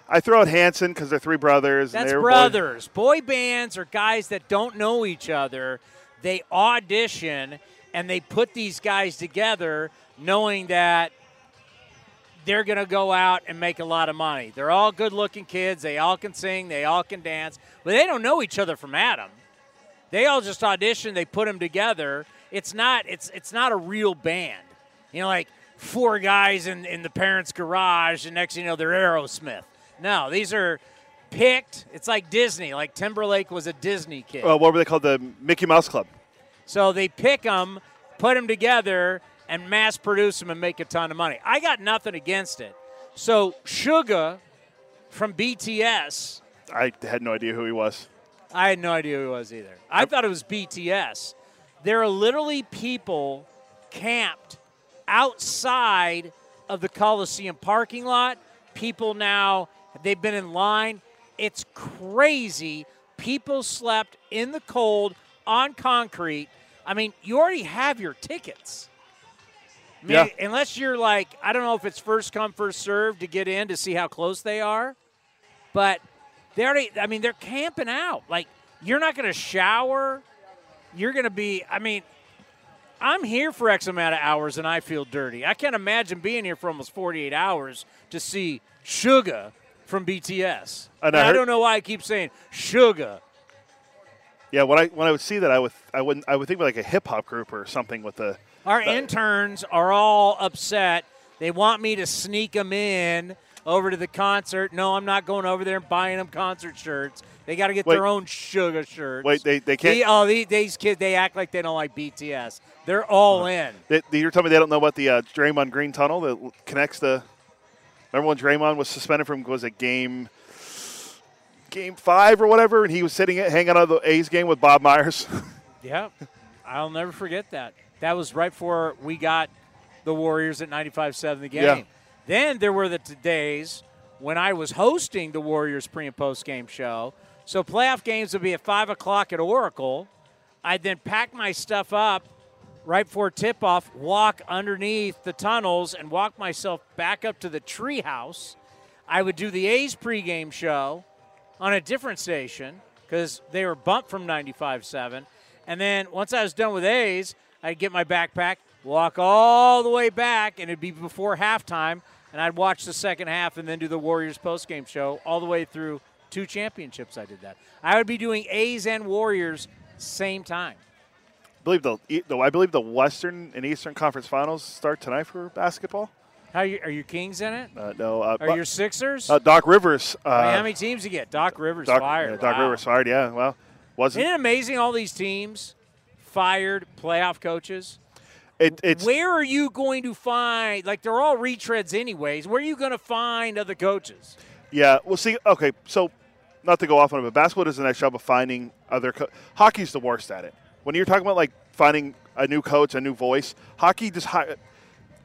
I throw out Hanson because they're three brothers. and That's brothers. Boy bands are guys that don't know each other. They audition and they put these guys together knowing that they're going to go out and make a lot of money. They're all good looking kids. They all can sing. They all can dance. But they don't know each other from Adam. They all just audition. They put them together. It's not, it's, it's not a real band. You know, like four guys in, in the parents' garage, and next thing you know, they're Aerosmith. No, these are picked. It's like Disney. Like Timberlake was a Disney kid. Uh, what were they called? The Mickey Mouse Club. So they pick them, put them together, and mass produce them and make a ton of money. I got nothing against it. So Suga from BTS, I had no idea who he was. I had no idea who he was either. I thought it was BTS. There are literally people camped outside of the Coliseum parking lot. People now, they've been in line. It's crazy. People slept in the cold on concrete. I mean, you already have your tickets. I mean, Yeah. Unless you're like, I don't know if it's first come, first serve to get in to see how close they are, but they already, I mean, they're camping out. Like, you're not going to shower. You're going to be, I mean, I'm here for X amount of hours and I feel dirty. I can't imagine being here for almost 48 hours to see Suga from BTS. And And I I, don't know why I keep saying Suga. Yeah, when I when I would see that, I would I wouldn't I would think of like a hip hop group or something with the. Our the- interns are all upset. They want me to sneak them in over to the concert. No, I'm not going over there and buying them concert shirts. They got to get Wait. their own sugar shirts. Wait, they- they can't- The- oh, the- these kids, they act like they don't like BTS. They're all in. They, they- you're telling me they don't know about the uh, Draymond Green tunnel that connects the. Remember when Draymond was suspended from was a game, game five or whatever, and he was sitting at, hanging out of the A's game with Bob Myers. Yep. I'll never forget that. That was right before we got the Warriors at 95-7 the game. Yeah. Then there were the days when I was hosting the Warriors pre and post game show. So playoff games would be at 5 o'clock at Oracle. I'd then pack my stuff up right before tip off, walk underneath the tunnels, and walk myself back up to the treehouse. I would do the A's pregame show on a different station because they were bumped from 95.7. And then once I was done with A's, I'd get my backpack, walk all the way back, and it'd be before halftime. And I'd watch the second half and then do the Warriors postgame show all the way through two championships. I did that. I would be doing A's and Warriors same time. I believe the, the I believe the Western and Eastern Conference Finals start tonight for basketball. How you, are your Kings in it? Uh, no, uh, Are your Sixers? uh, Doc Rivers. Uh, how many teams you get? Doc Rivers Doc, fired. yeah, Doc Wow. Rivers fired. Yeah, well, wasn't Isn't it amazing all these teams fired playoff coaches? It? It's Where are you going to find like they're all retreads anyways? Where are you going to find other coaches? Yeah, well, see, okay, so not to go off on it, but basketball does a nice job of finding other. Co- Hockey's the worst at it. When you're talking about like finding a new coach, a new voice, hockey just hi-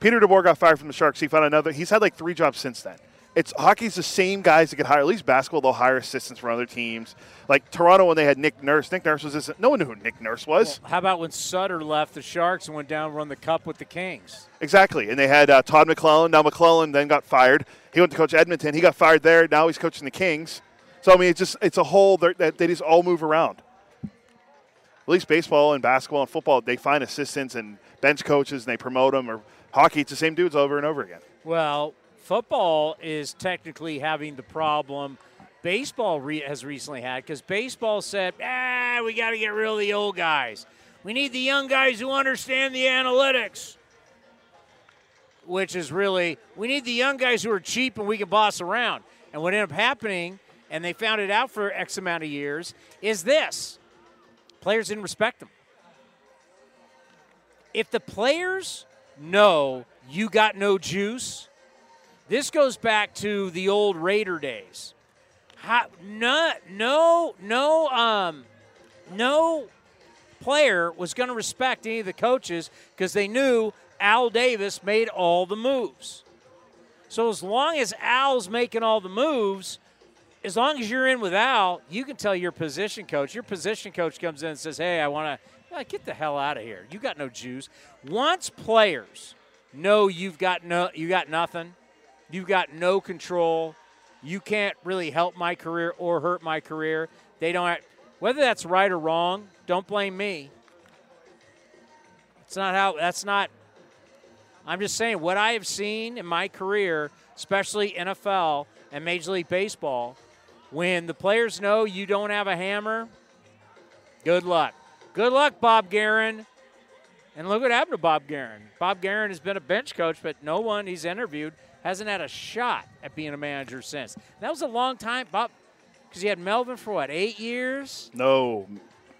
Peter DeBoer got fired from the Sharks. He found another. He's had like three jobs since then. It's hockey's the same guys that get hired. At least basketball, they'll hire assistants from other teams. Like Toronto, when they had Nick Nurse. Nick Nurse was this. No one knew who Nick Nurse was. How about when Sutter left the Sharks and went down and won the Cup with the Kings? Exactly. And they had uh, Todd McLellan. Now McLellan then got fired. He went to coach Edmonton. He got fired there. Now he's coaching the Kings. So I mean, it's just it's a whole. They they just all move around. At least baseball and basketball and football, they find assistants and bench coaches and they promote them. Or hockey, it's the same dudes over and over again. Well, football is technically having the problem baseball re- has recently had because baseball said, ah, we got to get rid of the old guys. We need the young guys who understand the analytics. Which is really, we need the young guys who are cheap and we can boss around. And what ended up happening, and they found it out for X amount of years, is this players didn't respect them. If the players know you got no juice, this goes back to the old Raider days. How, no, no, no, um, no player was going to respect any of the coaches because they knew Al Davis made all the moves. So as long as Al's making all the moves, as long as you're in with Al, you can tell your position coach. Your position coach comes in and says, "Hey, I want to get the hell out of here. You got no juice." Once players know you've got no, you got nothing, you've got no control, you can't really help my career or hurt my career. They don't. Whether that's right or wrong, don't blame me. It's not how. That's not. I'm just saying what I have seen in my career, especially NFL and Major League Baseball, when the players know you don't have a hammer, good luck. Good luck, Bob Geren. And look what happened to Bob Geren. Bob Geren has been a bench coach, but no one he's interviewed hasn't had a shot at being a manager since. That was a long time, Bob, because he had Melvin for what, eight years? No,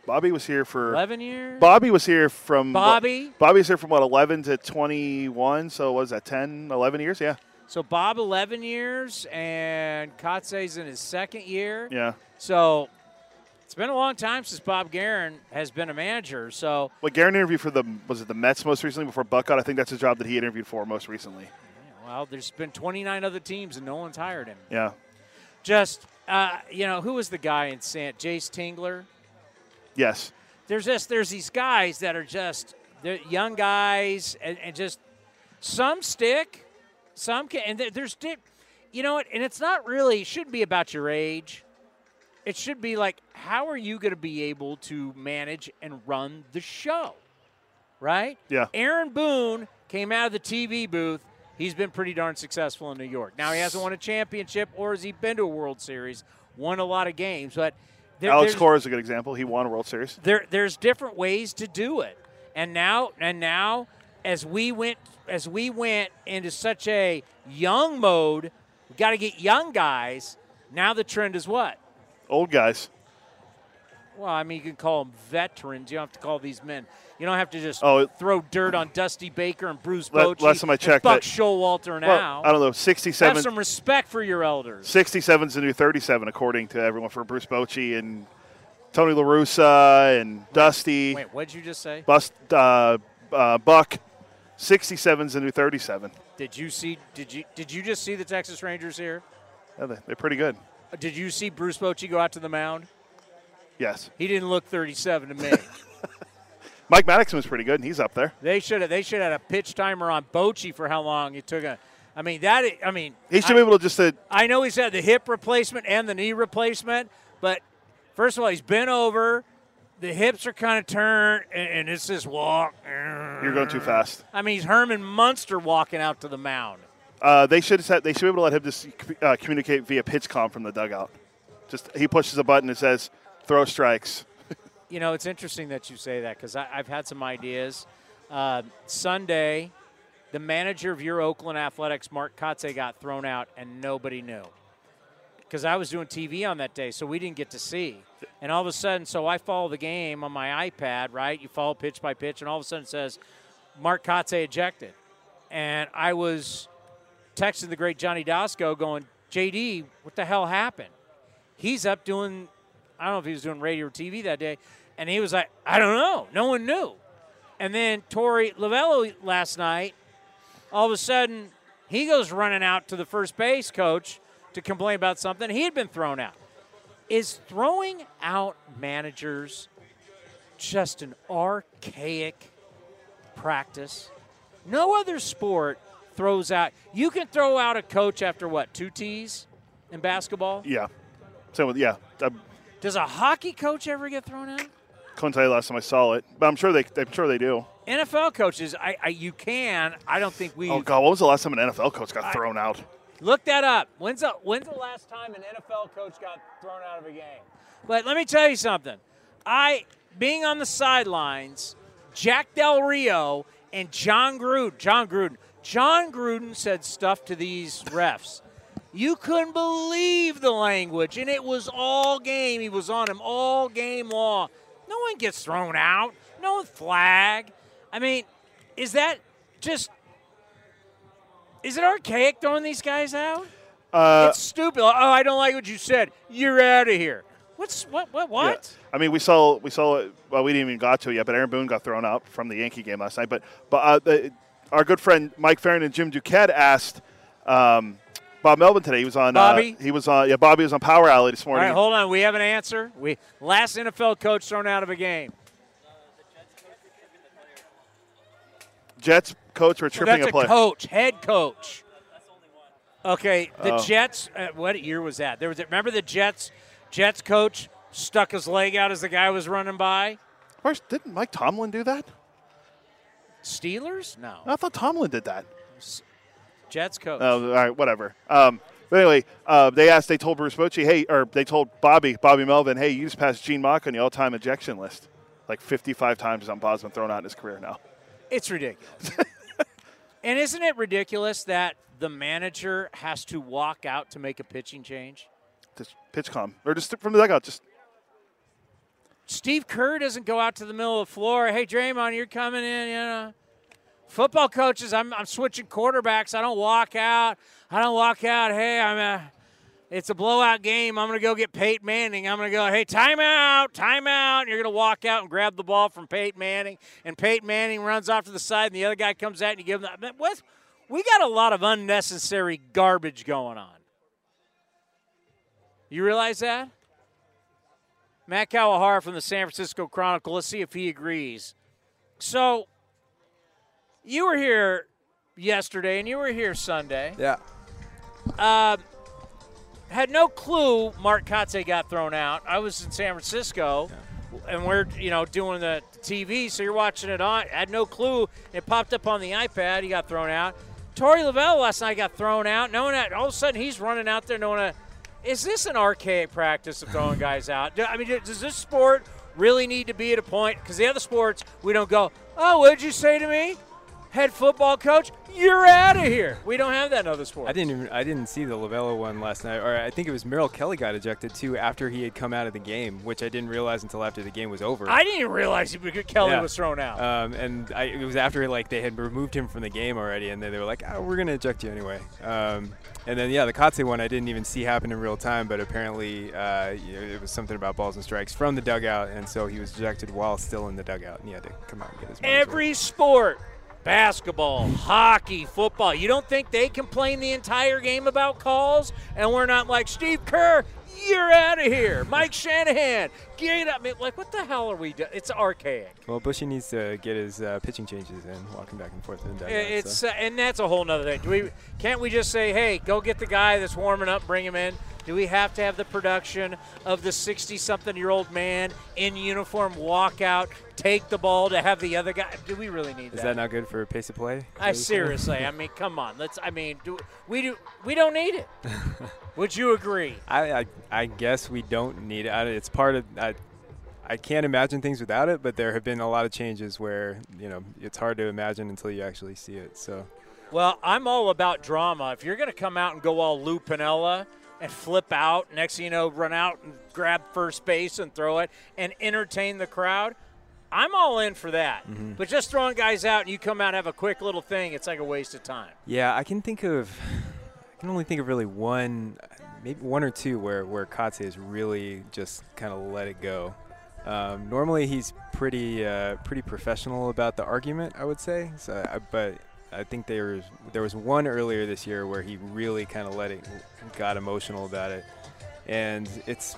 Bobby was here for 11 years? Bobby was here from Bobby? Bobby was here from what 11 to 21. So what was that 10, 11 years? Yeah, So Bob, 11 years, and Kotsay's in his second year. yeah. So it's been a long time since Bob Geren has been a manager. So Well, Geren interviewed for the was it the Mets most recently before Buck got. I think that's his job that he interviewed for most recently. Well, there's been 29 other teams and no one's hired him. Yeah, Just uh, you know, who was the guy in Sant? Jayce Tingler. yes. There's just there's these guys that are just they're young guys and, and just some stick, some can, and there's you know what? And it's not really it shouldn't be about your age. It should be like how are you going to be able to manage and run the show, right? Yeah. Aaron Boone came out of the TV booth. He's been pretty darn successful in New York. Now he hasn't won a championship, or has he been to a World Series? Won a lot of games, but there, Alex Cora is a good example. He won a World Series. there there's different ways to do it. And now and now as we went as we went into such a young mode, we got to get young guys. Now the trend is what? Old guys. Well, I mean, you can call them veterans. You don't have to call these men. You don't have to just Oh, throw dirt on Dusty Baker and Bruce Bochy last time I checked, Buck that- Showalter Well, now. I don't know. 67. have 67. some respect for your elders. 67 is the new 37, according to everyone, for Bruce Bochy and Tony La Russa and Dusty. Wait, what'd you just say? Bust, uh, uh, Buck. 67 is the new 37. Did you see? Did you did you just see the Texas Rangers here? Yeah, they- they're pretty good. Did you see Bruce Bochy go out to the mound? Yes. He didn't look 37 to me. Mike Maddux was pretty good, and he's up there. they should have. They should have had a pitch timer on Bochy for how long it took. A, I mean that. I mean, He should I, be able to just uh, I know he's had the hip replacement and the knee replacement, but first of all, he's been over. The hips are kind of turned, and, and it's this walk. you're going too fast. I mean, he's Herman Munster walking out to the mound. Uh, they should have, they should be able to let him just uh, communicate via pitch com from the dugout. Just he pushes a button and says throw strikes. You know, it's interesting that you say that because I've had some ideas. Uh, Sunday, the manager of your Oakland Athletics, Mark Kotsay, got thrown out, and nobody knew. Because I was doing TV on that day, so we didn't get to see. And all of a sudden, so I follow the game on my iPad, right? You follow pitch by pitch, and all of a sudden it says, Mark Kotsay ejected. And I was texting the great Johnny Doskow going, JD, what the hell happened? He's up doing, I don't know if he was doing radio or TV that day, and he was like, I don't know. No one knew. And then Torey Lovullo last night All of a sudden, he goes running out to the first base coach to complain about something. He had been thrown out. Is throwing out managers just an archaic practice? No other sport throws out. You can throw out a coach after what, two tees in basketball? Yeah. So yeah, I Does a hockey coach ever get thrown out? Couldn't tell you last time I saw it, but I'm sure they. I'm sure they do. NFL coaches, I, I you can. I don't think we Oh God, what was the last time an NFL coach got thrown out? look that up. When's the when's the last time an NFL coach got thrown out of a game? But let me tell you something. I being on the sidelines, Jack Del Rio and Jon Gruden. Jon Gruden. Jon Gruden said stuff to these refs. You couldn't believe the language, and it was all game. He was on him all game long. No one gets thrown out. No flag. I mean, is that just? Is it archaic throwing these guys out? Uh, it's stupid. Oh, I don't like what you said. You're out of here. What's what? What? yeah. What? I mean, we saw we saw. Well, we didn't even got to it yet, but Aaron Boone got thrown out from the Yankee game last night. But but uh, the, our good friend Mike Ferrin and Jim Duquette asked um, Bob Melvin today. He was on. Bobby? Uh, he was on. Yeah, Bobby was on Power Alley this morning. right, hold on. We have an answer. We last NFL coach thrown out of a game. Jets coach were So tripping that's a play. coach, head coach. Okay, the Oh. Jets. Uh, what year was that? There was. Remember the Jets. Jets coach stuck his leg out as the guy was running by. First, didn't Mike Tomlin do that? Steelers? No. I thought Tomlin did that. Jets coach. Oh, all right, whatever. Um, but anyway, uh, they asked, they told Bruce Bochy, hey, or they told Bobby, Bobby Melvin, hey, you just passed Gene Mauch on the all-time ejection list. Like 55 times on Bob's been thrown out in his career now. It's ridiculous. and isn't it ridiculous that the manager has to walk out to make a pitching change? Just pitch calm. Or just from the dugout, just Steve Kerr doesn't go out to the middle of the floor. Hey, Draymond, you're coming in. You know, football coaches, I'm, I'm switching quarterbacks. I don't walk out. I don't walk out. Hey, I'm a, it's a blowout game. I'm going to go get Peyton Manning. I'm going to go, hey, timeout, timeout. And you're going to walk out and grab the ball from Peyton Manning. And Peyton Manning runs off to the side, and the other guy comes out and you give him that. What? We got a lot of unnecessary garbage going on. You realize that? Matt Kawahara from the San Francisco Chronicle. Let's see if he agrees. So, you were here yesterday and you were here Sunday. Yeah. Um, had no clue Mark Kotsay got thrown out. I was in San Francisco, and we're you know doing the TV, so you're watching it on. Had no clue. It popped up on the iPad. He got thrown out. Torey Lovullo last night got thrown out. Knowing that all of a sudden he's running out there, No one. knowing that is this an archaic practice of throwing guys out? I mean, does this sport really need to be at a point? Because the other sports, we don't go, oh, what did you say to me? Head football coach, you're out of here. We don't have that in other sports. I didn't even I didn't see the Lovullo one last night, or I think it was Merrill Kelly got ejected too after he had come out of the game, which I didn't realize until after the game was over. I didn't even realize Kelly Yeah. was thrown out. Um, and I, it was after like they had removed him from the game already, and then they were like, oh, "We're gonna eject you anyway." Um, and then yeah, the Kotsay one I didn't even see happen in real time, but apparently uh, you know, it was something about balls and strikes from the dugout, and so he was ejected while still in the dugout, and he had to come out and get his. Every sport, basketball, hockey, football, you don't think they complain the entire game about calls? And we're not like, Steve Kerr, you're out of here. Mike Shanahan, get. I mean, Like, what the hell are we doing? It's archaic. Well, Bochy needs to get his uh, pitching changes in, walking back and forth in the dugout. It's so. uh, and that's a whole nother thing. Do we can't we just say, hey, go get the guy that's warming up, bring him in? Do we have to have the production of the 60-something-year-old man in uniform walk out, take the ball to have the other guy? Do we really need Is that not good for pace of play? I seriously, I mean, come on. Let's. I mean, do we do we don't need it? Would you agree? I, I I guess we don't need it. I- It's part of. I, I can't imagine things without it, but there have been a lot of changes where you know it's hard to imagine until you actually see it. So Well, I'm all about drama. If you're going to come out and go all Lou Piniella and flip out, next thing you know, run out and grab first base and throw it and entertain the crowd, I'm all in for that. Mm-hmm. But just throwing guys out and you come out and have a quick little thing, it's like a waste of time. yeah, I can think of. I can only think of really one, maybe one or two where where Kotsay has really just kind of let it go. Um, normally he's pretty uh, pretty professional about the argument, I would say. So, I, but I think there was there was one earlier this year where he really kind of let it got emotional about it, and it's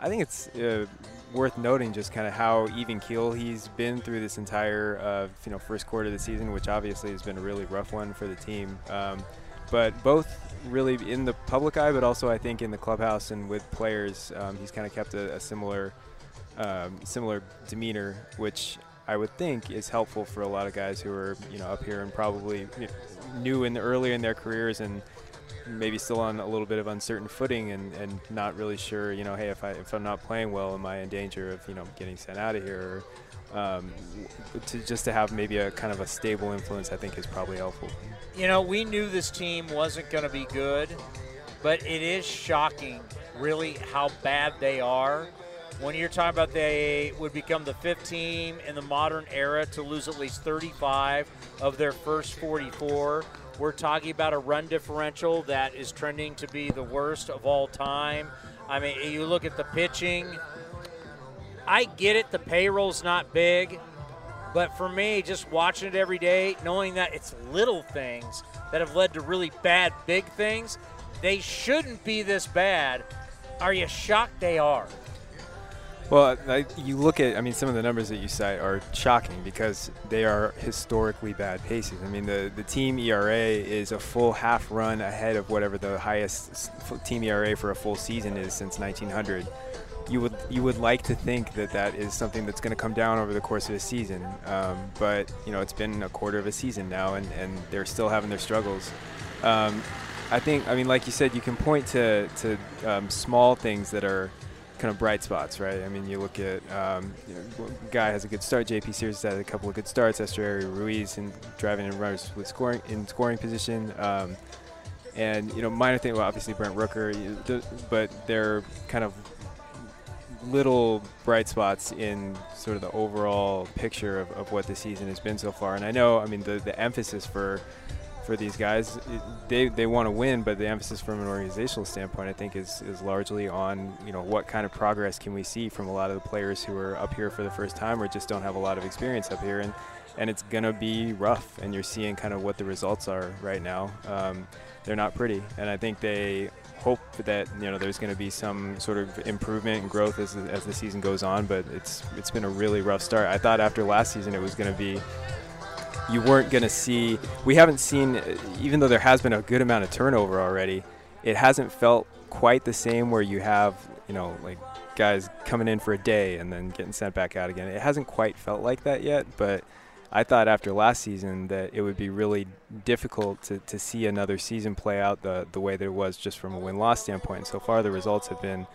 I think it's uh, worth noting just kind of how even keel he's been through this entire uh, you know first quarter of the season, which obviously has been a really rough one for the team. Um, but both really in the public eye, but also I think in the clubhouse and with players, um, he's kind of kept a, a similar um, similar demeanor, which I would think is helpful for a lot of guys who are you know up here and probably you know, new and earlier in their careers and maybe still on a little bit of uncertain footing and, and not really sure, you know, hey, if I if I'm not playing well, am I in danger of you know getting sent out of here? Or, um, to just to have maybe a kind of a stable influence, I think is probably helpful. You know, we knew this team wasn't going to be good, but it is shocking, really, how bad they are. When you're talking about they would become the fifth team in the modern era to lose at least 35 of their first 44. We're talking about a run differential that is trending to be the worst of all time. I mean, you look at the pitching. I get it, the payroll's not big, but for me, just watching it every day, knowing that it's little things that have led to really bad big things, they shouldn't be this bad. Are you shocked they are? Well, I, you look at, I mean, some of the numbers that you cite are shocking because they are historically bad paces. I mean, the, the team ERA is a full half run ahead of whatever the highest team ERA for a full season is since 1900. You would you would like to think that that is something that's going to come down over the course of a season, um, but you know it's been a quarter of a season now, and, and they're still having their struggles. Um, I think, I mean, like you said, you can point to to um, small things that are kind of bright spots, right? I mean, you look at um, you know, guy has a good start. JP Sears has had a couple of good starts. Esteury Ruiz and driving in runners with scoring in scoring position. Um, and you know, minor thing. Well, obviously Brent Rooker, but they're kind of little bright spots in sort of the overall picture of, of what the season has been so far. And I know, I mean, the the emphasis for for these guys. They, they want to win, but the emphasis from an organizational standpoint, I think, is, is largely on you know what kind of progress can we see from a lot of the players who are up here for the first time or just don't have a lot of experience up here, and and it's gonna be rough. And you're seeing kind of what the results are right now. Um, they're not pretty, and I think they hope that you know there's going to be some sort of improvement and growth as, as the season goes on. But it's it's been a really rough start. I thought after last season it was going to be you weren't going to see. We haven't seen, even though there has been a good amount of turnover already, it hasn't felt quite the same where you have, you know, like guys coming in for a day and then getting sent back out again. It hasn't quite felt like that yet, but I thought after last season that it would be really difficult to, to see another season play out the, the way that it was just from a win loss standpoint. And so far, the results have been,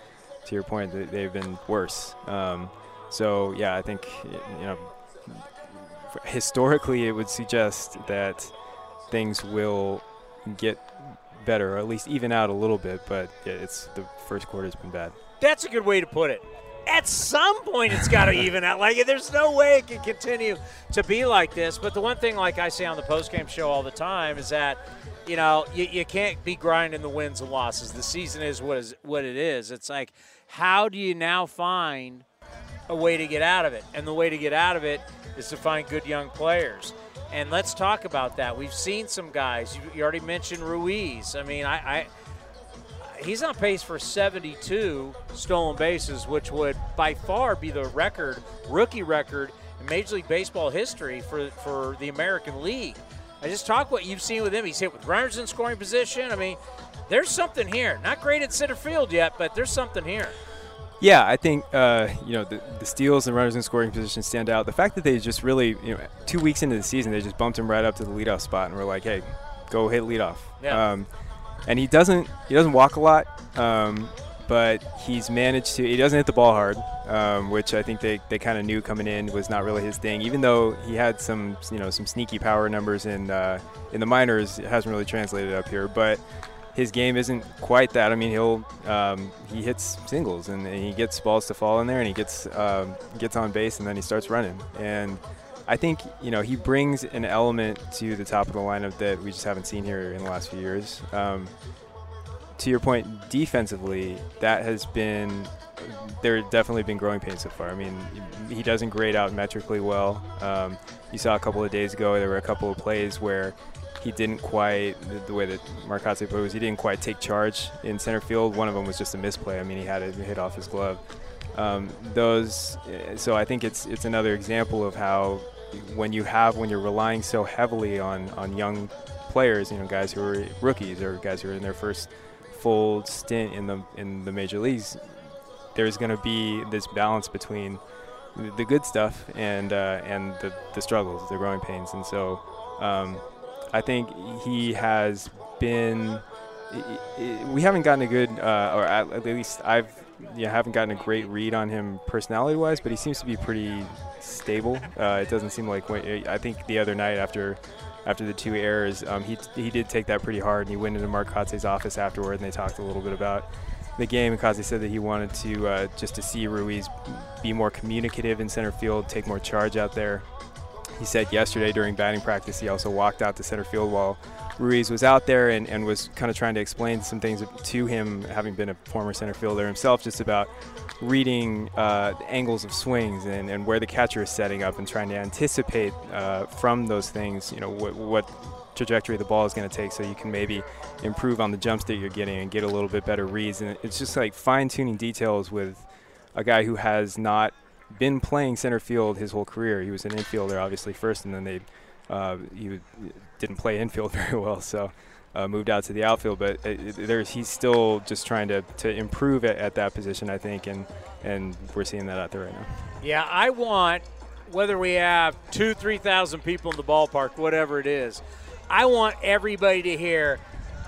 to your point, they've been worse. Um, so, yeah, I think, you know, historically, it would suggest that things will get better, or at least even out a little bit. But yeah, it's the first quarter's been bad. That's a good way to put it. At some point, it's got to even out. Like, there's no way it can continue to be like this. But the one thing, like I say on the postgame show all the time, is that you know you, you can't be grinding the wins and losses. The season is what is what it is. It's like, how do you now find a way to get out of it? And the way to get out of it is to find good young players. And let's talk about that. We've seen some guys. You, you already mentioned Ruiz. I mean, I, I he's on pace for 72 stolen bases, which would by far be the record, rookie record in Major League Baseball history for, for the American League. I just talk what you've seen with him. He's hit with runners in scoring position. I mean, there's something here. Not great at center field yet, but there's something here. Yeah, I think uh, you know the, the, steals and runners in scoring position stand out. The fact that they just really, you know, two weeks into the season, they just bumped him right up to the leadoff spot, and we're like, hey, go hit leadoff. Yeah. Um, and he doesn't he doesn't walk a lot, um, but he's managed to. He doesn't hit the ball hard, um, which I think they, they kind of knew coming in was not really his thing. Even though he had some you know some sneaky power numbers in uh, in the minors, it hasn't really translated up here, but his game isn't quite that. I mean, he'll um, he hits singles and, and, he gets balls to fall in there, and he gets um, gets on base, and then he starts running. And I think you know he brings an element to the top of the lineup that we just haven't seen here in the last few years. Um, to your point, defensively, that has been there definitely been growing pains so far. I mean, he doesn't grade out metrically well. Um, you saw a couple of days ago there were a couple of plays where he didn't quite the, way that put it was he didn't quite take charge in center field. One of them was just a misplay. I mean, he had it hit off his glove. Um, those, so I think it's it's another example of how when you have when you're relying so heavily on on young players, you know, guys who are rookies or guys who are in their first full stint in the in the major leagues, there's going to be this balance between the good stuff and uh, and the, the struggles, the growing pains, and so um, I think he has been. We haven't gotten a good, uh, or at least I've yeah, haven't gotten a great read on him personality-wise, but he seems to be pretty stable. Uh, it doesn't seem like I think the other night after after the two errors, um, he he did take that pretty hard, and he went into Mark Kotsay's office afterward, and they talked a little bit about the game. And Kotsay said that he wanted to uh, just to see Ruiz be more communicative in center field, take more charge out there. He said yesterday during batting practice, he also walked out to center field while Ruiz was out there and, and was kind of trying to explain some things to him, having been a former center fielder himself, just about reading uh, angles of swings and, and where the catcher is setting up and trying to anticipate uh, from those things, you know, what, what trajectory the ball is going to take so you can maybe improve on the jumps that you're getting and get a little bit better reads. And it's just like fine tuning details with a guy who has not been playing center field his whole career. He was an infielder, obviously, first, and then they uh, he didn't play infield very well, so uh, moved out to the outfield. But it, he's still just trying to, to improve at, at, that position, I think, and and we're seeing that out there right now. Yeah, I want whether we have two, three thousand people in the ballpark, whatever it is, I want everybody to hear.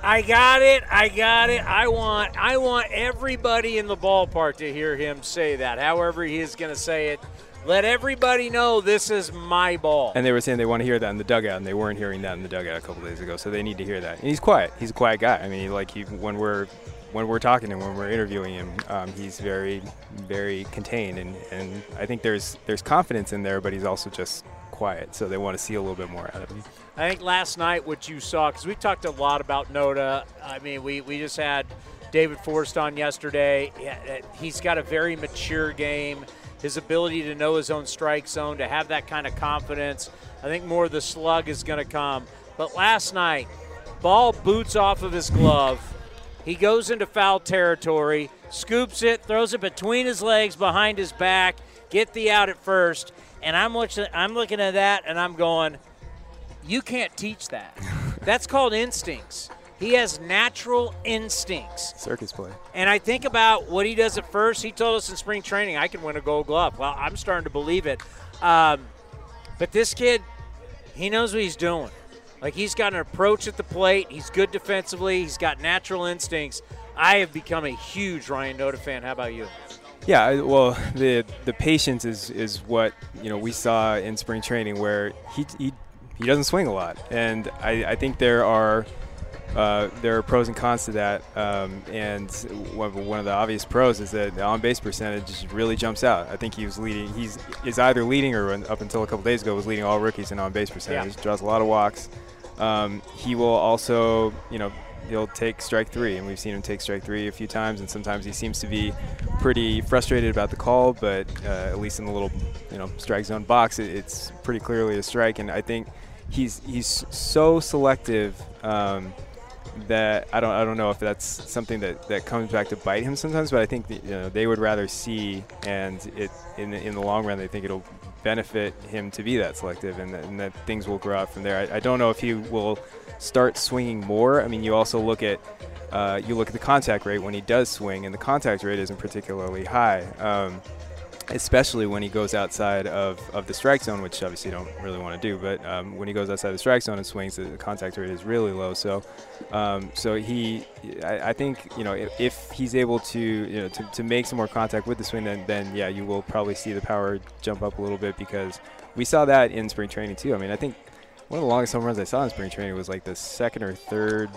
I got it. I got it. I want I want everybody in the ballpark to hear him say that. However he is going to say it let everybody know this is my ball. And they were saying they want to hear that in the dugout, and they weren't hearing that in the dugout a couple days ago. So they need to hear that. And he's quiet. He's a quiet guy. I mean, like he when we're when we're talking to him, when we're interviewing him, um, he's very, very contained, and, and I think there's there's confidence in there, but he's also just quiet. So they want to see a little bit more out of him. I think last night what you saw, because we talked a lot about Noda. I mean, we we just had David Forst on yesterday. He's got a very mature game his ability to know his own strike zone, to have that kind of confidence. I think more of the slug is going to come. But last night, ball boots off of his glove. He goes into foul territory, scoops it, throws it between his legs, behind his back, get the out at first. And I'm watching, I'm looking at that and I'm going, you can't teach that. That's called instincts. He has natural instincts. Circus play. And I think about what he does at first. He told us in spring training, I can win a gold glove. Well, I'm starting to believe it. Um, but this kid, he knows what he's doing. Like he's got an approach at the plate. He's good defensively. He's got natural instincts. I have become a huge Ryan Noda fan. How about you? Yeah, well, the the patience is is what you know we saw in spring training, where he he, he doesn't swing a lot, and I, I think there are uh, there are pros and cons to that. Um, and one of the obvious pros is that the on base percentage really jumps out. I think he was leading. He's is either leading or up until a couple days ago was leading all rookies in on base percentage. Yeah. Draws a lot of walks. Um, he will also, you know, he'll take strike three, and we've seen him take strike three a few times. And sometimes he seems to be pretty frustrated about the call, but uh, at least in the little, you know, strike zone box, it, it's pretty clearly a strike. And I think he's he's so selective. Um, that I don't I don't know if that's something that, that comes back to bite him sometimes, but I think you know they would rather see and it in the, in the long run they think it'll benefit him to be that selective and that, and that things will grow out from there. I, I, don't know if he will start swinging more. I mean, you also look at uh, you look at the contact rate when he does swing, and the contact rate isn't particularly high. Um, especially when he goes outside of, of the strike zone, which obviously you don't really want to do. But um, when he goes outside the strike zone and swings, the contact rate is really low. So, um, so he, I, I, think you know, if, if, he's able to, you know, to, to make some more contact with the swing, then then yeah, you will probably see the power jump up a little bit because we saw that in spring training too. I mean, I think one of the longest home runs I saw in spring training was like the second or third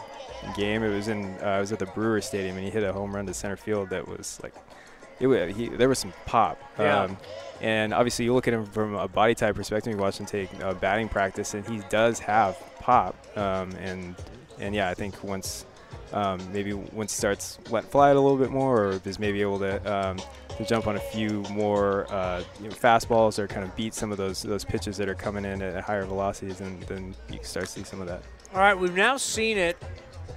game. It was in, uh, I was at the Brewer Stadium, and he hit a home run to center field that was like it, he, there was some pop. Yeah. Um, and obviously, you look at him from a body type perspective. You watch him take uh, batting practice, and he does have pop. Um, and and yeah, I think once um, maybe once he starts letting fly it a little bit more, or is maybe able to um, to jump on a few more uh, you know, fastballs or kind of beat some of those those pitches that are coming in at higher velocities, and then you start to see some of that. All right, we've now seen it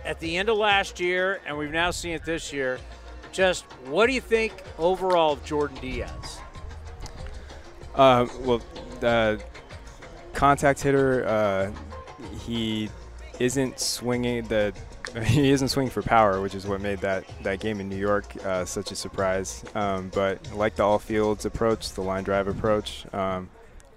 at the end of last year, and we've now seen it this year. Just what do you think overall of Jordan Diaz? Uh, well, the contact hitter, uh, he isn't swinging the he isn't swinging for power, which is what made that, that game in New York uh, such a surprise. Um, but like the all fields approach, the line drive approach, um,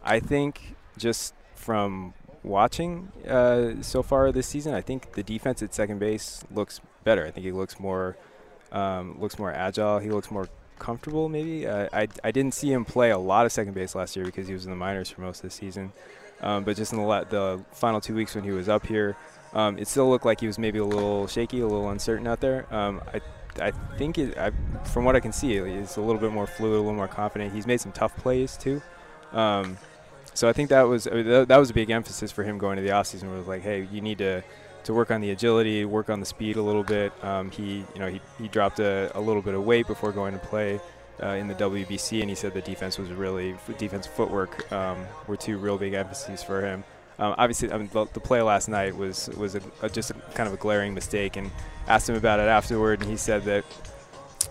I think just from watching uh, so far this season, I think the defense at second base looks better. I think it looks more um, looks more agile. He looks more comfortable. Maybe uh, I I didn't see him play a lot of second base last year because he was in the minors for most of the season. Um, but just in the the final two weeks when he was up here, um, it still looked like he was maybe a little shaky, a little uncertain out there. Um, I I think it, I, from what I can see, he's a little bit more fluid, a little more confident. He's made some tough plays too. Um, so I think that was I mean, that was a big emphasis for him going to the offseason. Was like, hey, you need to to work on the agility, work on the speed a little bit. Um, he you know he, he dropped a, a little bit of weight before going to play. Uh, in the WBC, and he said the defense was really defense footwork um, were two real big emphases for him. Um, obviously, I mean, the, the, play last night was was a, a, just a, kind of a glaring mistake, and asked him about it afterward, and he said that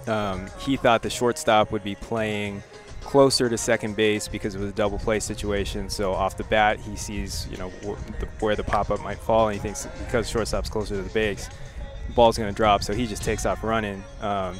um, he thought the shortstop would be playing closer to second base because it was a double play situation. So off the bat, he sees you know wh- the, where the pop up might fall, and he thinks because shortstop's closer to the base, the ball's going to drop. So he just takes off running. Um,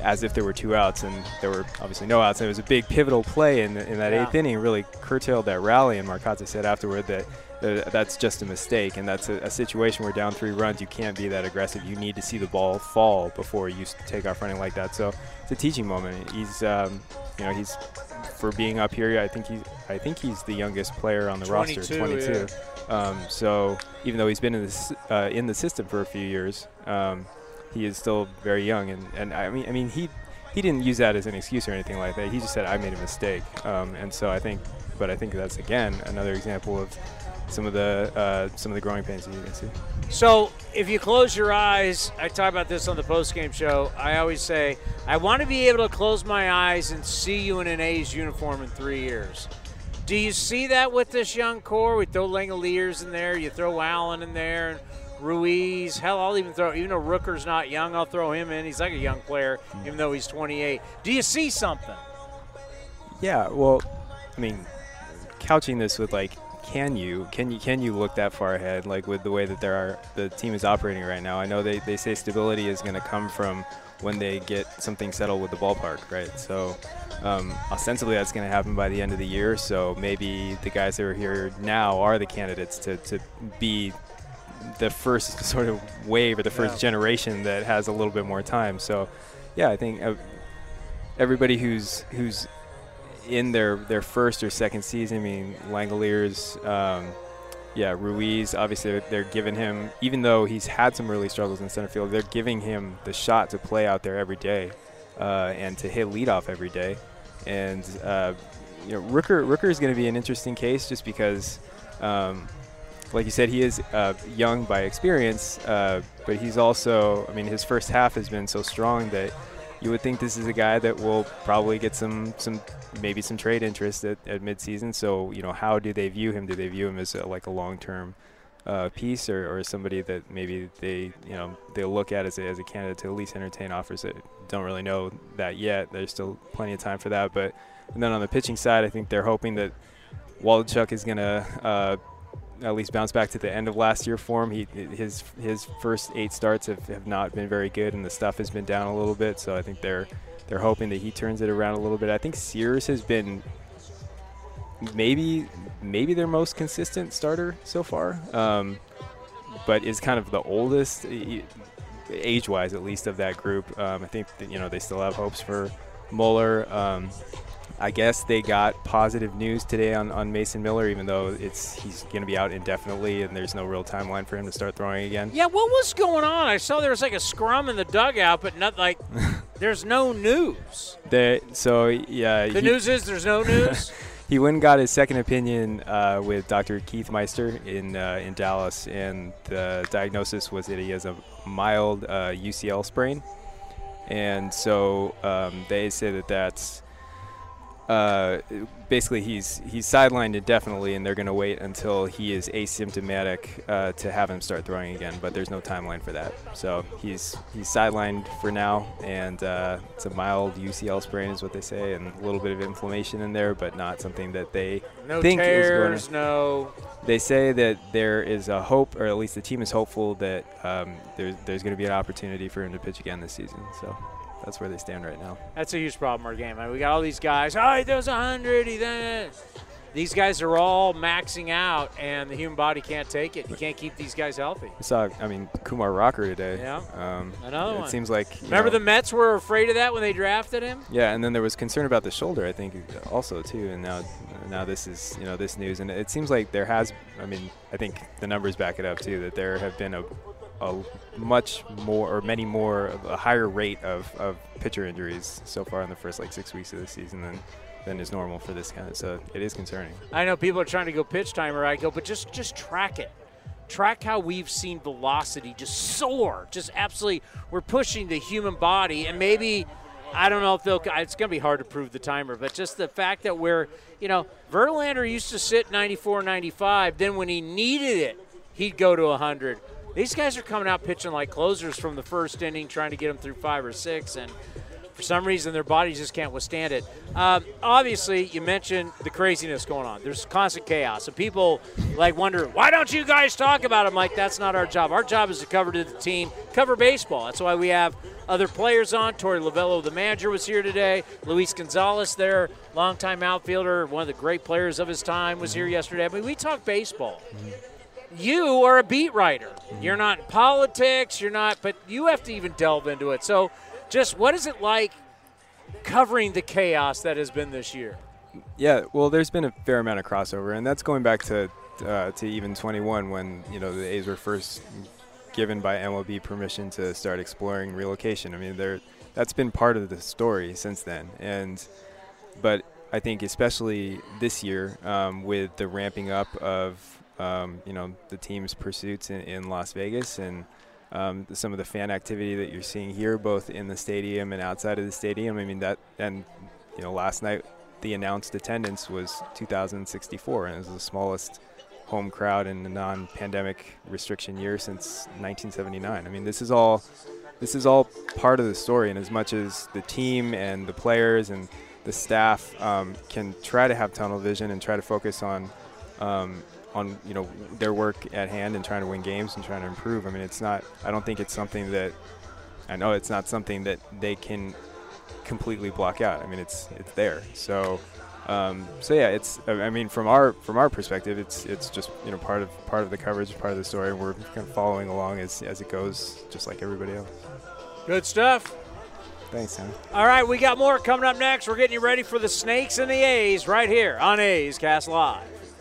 as if there were two outs, and there were obviously no outs. And it was a big pivotal play in, in that yeah. eighth inning, really curtailed that rally. And Marcotte said afterward that that's just a mistake, and that's a, a, situation where down three runs, you can't be that aggressive. You need to see the ball fall before you take off running like that. So it's a teaching moment. He's, um, you know, he's for being up here. I think he's, I think he's the youngest player on the 22, roster, 22. Yeah. Um, so even though he's been in the uh, in the system for a few years. Um, he is still very young, and, and I mean, I mean, he he didn't use that as an excuse or anything like that. He just said, "I made a mistake," um, and so I think, but I think that's again another example of some of the uh, some of the growing pains that you can see. So, if you close your eyes, I talk about this on the post game show. I always say, I want to be able to close my eyes and see you in an A's uniform in three years. Do you see that with this young core? We throw Langeliers in there, you throw Allen in there, Ruiz. Hell, I'll even throw, even though Rooker's not young, I'll throw him in. He's like a young player, even though he's 28. Do you see something? Yeah, well, I mean, couching this with like, can you can you can you look that far ahead like with the way that there are the team is operating right now? I know they, they say stability is going to come from when they get something settled with the ballpark, right? So um, ostensibly that's going to happen by the end of the year. So maybe the guys that are here now are the candidates to, to be the first sort of wave or the first yeah. generation that has a little bit more time. So, yeah, I think uh, everybody who's who's in their their first or second season. I mean, Langeliers, um, yeah, Ruiz. Obviously, they're giving him, even though he's had some early struggles in center field, they're giving him the shot to play out there every day uh, and to hit leadoff every day. And uh, you know, Rooker Rooker is going to be an interesting case just because. Um, like you said, he is uh, young by experience, uh, but he's also, I mean, his first half has been so strong that you would think this is a guy that will probably get some, some maybe some trade interest at, at midseason. So, you know, how do they view him? Do they view him as a, like a long-term uh, piece or, or somebody that maybe they, you know, they look at as a, as a candidate to at least entertain offers that don't really know that yet. There's still plenty of time for that. But and then on the pitching side, I think they're hoping that Waldichuk is going to uh, at least bounce back to the end of last year form. He his his first eight starts have, have not been very good, and the stuff has been down a little bit. So I think they're they're hoping that he turns it around a little bit. I think Sears has been maybe maybe their most consistent starter so far, um, but is kind of the oldest age-wise, at least, of that group. Um, I think that, you know they still have hopes for Muller. Um, I guess they got positive news today on, on Mason Miller, even though it's he's going to be out indefinitely and there's no real timeline for him to start throwing again. Yeah, what was going on? I saw there was like a scrum in the dugout, but not like there's no news. The, so yeah, the he, news is there's no news. he went and got his second opinion uh, with Dr. Keith Meister in uh, in Dallas, and the diagnosis was that he has a mild uh, UCL sprain, and so um, they say that that's uh, basically he's he's sidelined indefinitely, and they're going to wait until he is asymptomatic uh, to have him start throwing again. But there's no timeline for that, so he's he's sidelined for now, and uh, it's a mild UCL sprain, is what they say, and a little bit of inflammation in there, but not something that they No think tears, is going to. no. They say that there is a hope, or at least the team is hopeful that um, there's there's going to be an opportunity for him to pitch again this season. So that's where they stand right now. That's a huge problem our game. I mean, we got all these guys. Oh, he throws 100. He then. These guys are all maxing out, and the human body can't take it. You can't keep these guys healthy. I saw, I mean, Kumar Rocker today. Yeah. Um, Another it one. seems like. Remember know- the Mets were afraid of that when they drafted him? Yeah, and then there was concern about the shoulder, I think, also too. And now, now this is you know this news, and it seems like there has. I mean, I think the numbers back it up too. That there have been a, a much more or many more a higher rate of, of pitcher injuries so far in the first like six weeks of the season than than is normal for this kind of. So it is concerning. I know people are trying to go pitch timer. I go, but just just track it. Track how we've seen velocity just soar. Just absolutely, we're pushing the human body, and maybe I don't know if they'll. It's going to be hard to prove the timer, but just the fact that we're, you know, Verlander used to sit 94, 95. Then when he needed it, he'd go to 100. These guys are coming out pitching like closers from the first inning, trying to get them through five or six, and for some reason their bodies just can't withstand it. Um, obviously, you mentioned the craziness going on. There's constant chaos, and people like wonder why don't you guys talk about it? I'm like, that's not our job. Our job is to cover the team, cover baseball. That's why we have other players on. Torey Lovullo, the manager, was here today. Luis Gonzalez, their longtime outfielder, one of the great players of his time, was here yesterday. I mean, we talk baseball you are a beat writer. You're not in politics, you're not, but you have to even delve into it. So, just what is it like covering the chaos that has been this year? Yeah, well, there's been a fair amount of crossover, and that's going back to uh, to even 21 when you know the A's were first given by MLB permission to start exploring relocation. I mean, there that's been part of the story since then, and but I think especially this year um, with the ramping up of um, you know the team's pursuits in, in Las Vegas and um, some of the fan activity that you're seeing here, both in the stadium and outside of the stadium. I mean that, and you know, last night the announced attendance was 2,064, and it was the smallest home crowd in a non-pandemic restriction year since 1979. I mean, this is all this is all part of the story, and as much as the team and the players and the staff um, can try to have tunnel vision and try to focus on um, on you know their work at hand and trying to win games and trying to improve. I mean, it's not. I don't think it's something that. I know it's not something that they can completely block out. I mean, it's it's there. So. Um, so yeah, it's. I mean, from our from our perspective, it's it's just you know part of part of the coverage, part of the story. We're kind of following along as as it goes, just like everybody else. Good stuff. Thanks, Sam. All right, we got more coming up next. We're getting you ready for the Snakes and the A's right here on A's Cast Live.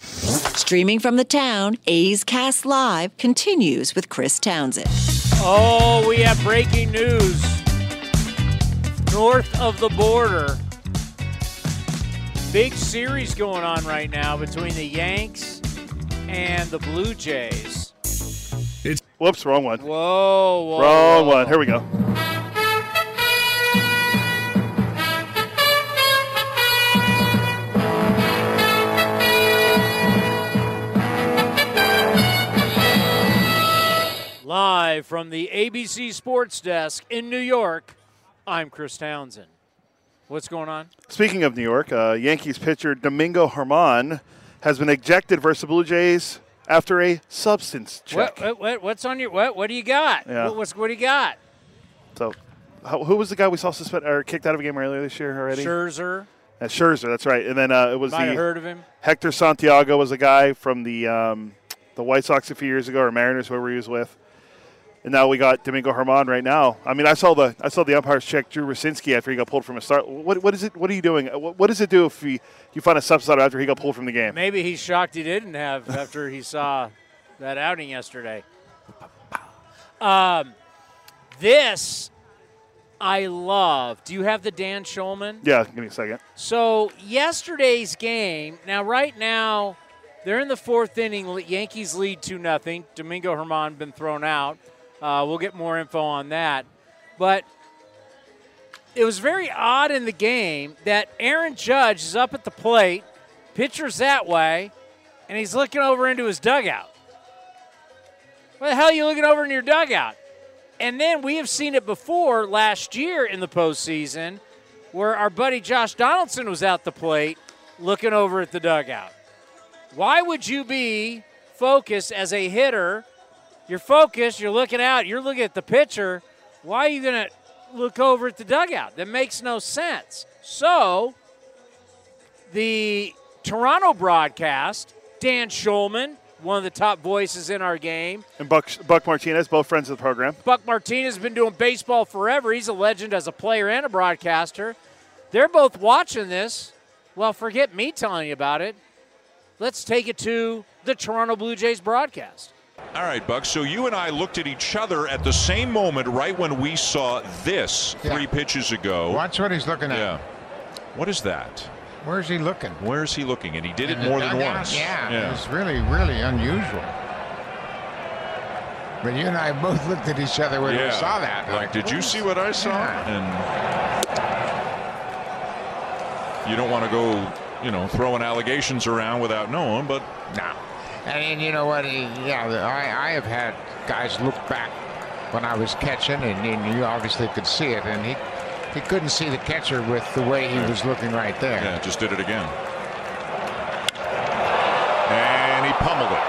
Streaming from the town, A's Cast Live continues with Chris Townsend. Oh, we have breaking news. North of the border. Big series going on right now between the Yanks and the Blue Jays. It's- Whoops, wrong one. Whoa, whoa. Wrong whoa. one. Here we go. Live from the ABC Sports Desk in New York, I'm Chris Townsend. What's going on? Speaking of New York, uh, Yankees pitcher Domingo Germán has been ejected versus the Blue Jays after a substance check. What, what, what, what's on your what? What do you got? Yeah. What, what's, what do you got? So, how, who was the guy we saw suspended or kicked out of a game earlier this year already? Scherzer. That's Scherzer. That's right. And then uh, it was Might the have heard of him. Hector Santiago was a guy from the um, the White Sox a few years ago or Mariners, whoever he was with. And now we got Domingo Germán right now. I mean, I saw the I saw the umpires check Drew Rucinski after he got pulled from a start. What what is it? What are you doing? What, what does it do if he, you find a substitute after he got pulled from the game? Maybe he's shocked he didn't have after he saw that outing yesterday. Um, this I love. Do you have the Dan Shulman? Yeah, give me a second. So yesterday's game. Now, right now, they're in the fourth inning. Yankees lead two nothing. Domingo Germán been thrown out. Uh, we'll get more info on that, but it was very odd in the game that Aaron Judge is up at the plate, pitcher's that way, and he's looking over into his dugout. What the hell are you looking over in your dugout? And then we have seen it before last year in the postseason where our buddy Josh Donaldson was at the plate looking over at the dugout. Why would you be focused as a hitter? You're focused, you're looking out, you're looking at the pitcher. Why are you going to look over at the dugout? That makes no sense. So, the Toronto broadcast, Dan Shulman, one of the top voices in our game. And Buck Buck Martinez, both friends of the program. Buck Martinez has been doing baseball forever. He's a legend as a player and a broadcaster. They're both watching this. Well, forget me telling you about it. Let's take it to the Toronto Blue Jays broadcast. All right, Buck. So you and I looked at each other at the same moment, right when we saw this Yeah. three pitches ago. Watch what he's looking at. Yeah. What is that? Where's he looking? Where is he looking? And he did it more than dugout? once. Yeah, it's really, really unusual. But you and I both looked at each other when we saw that. Like, did you see what I saw? Yeah. And you don't want to go, you know, throwing allegations around without knowing, but no. And, you know what? Yeah, I, I have had guys look back when I was catching, and, and you obviously could see it, and he he couldn't see the catcher with the way he was looking right there. Yeah, just did it again. And he pummeled it.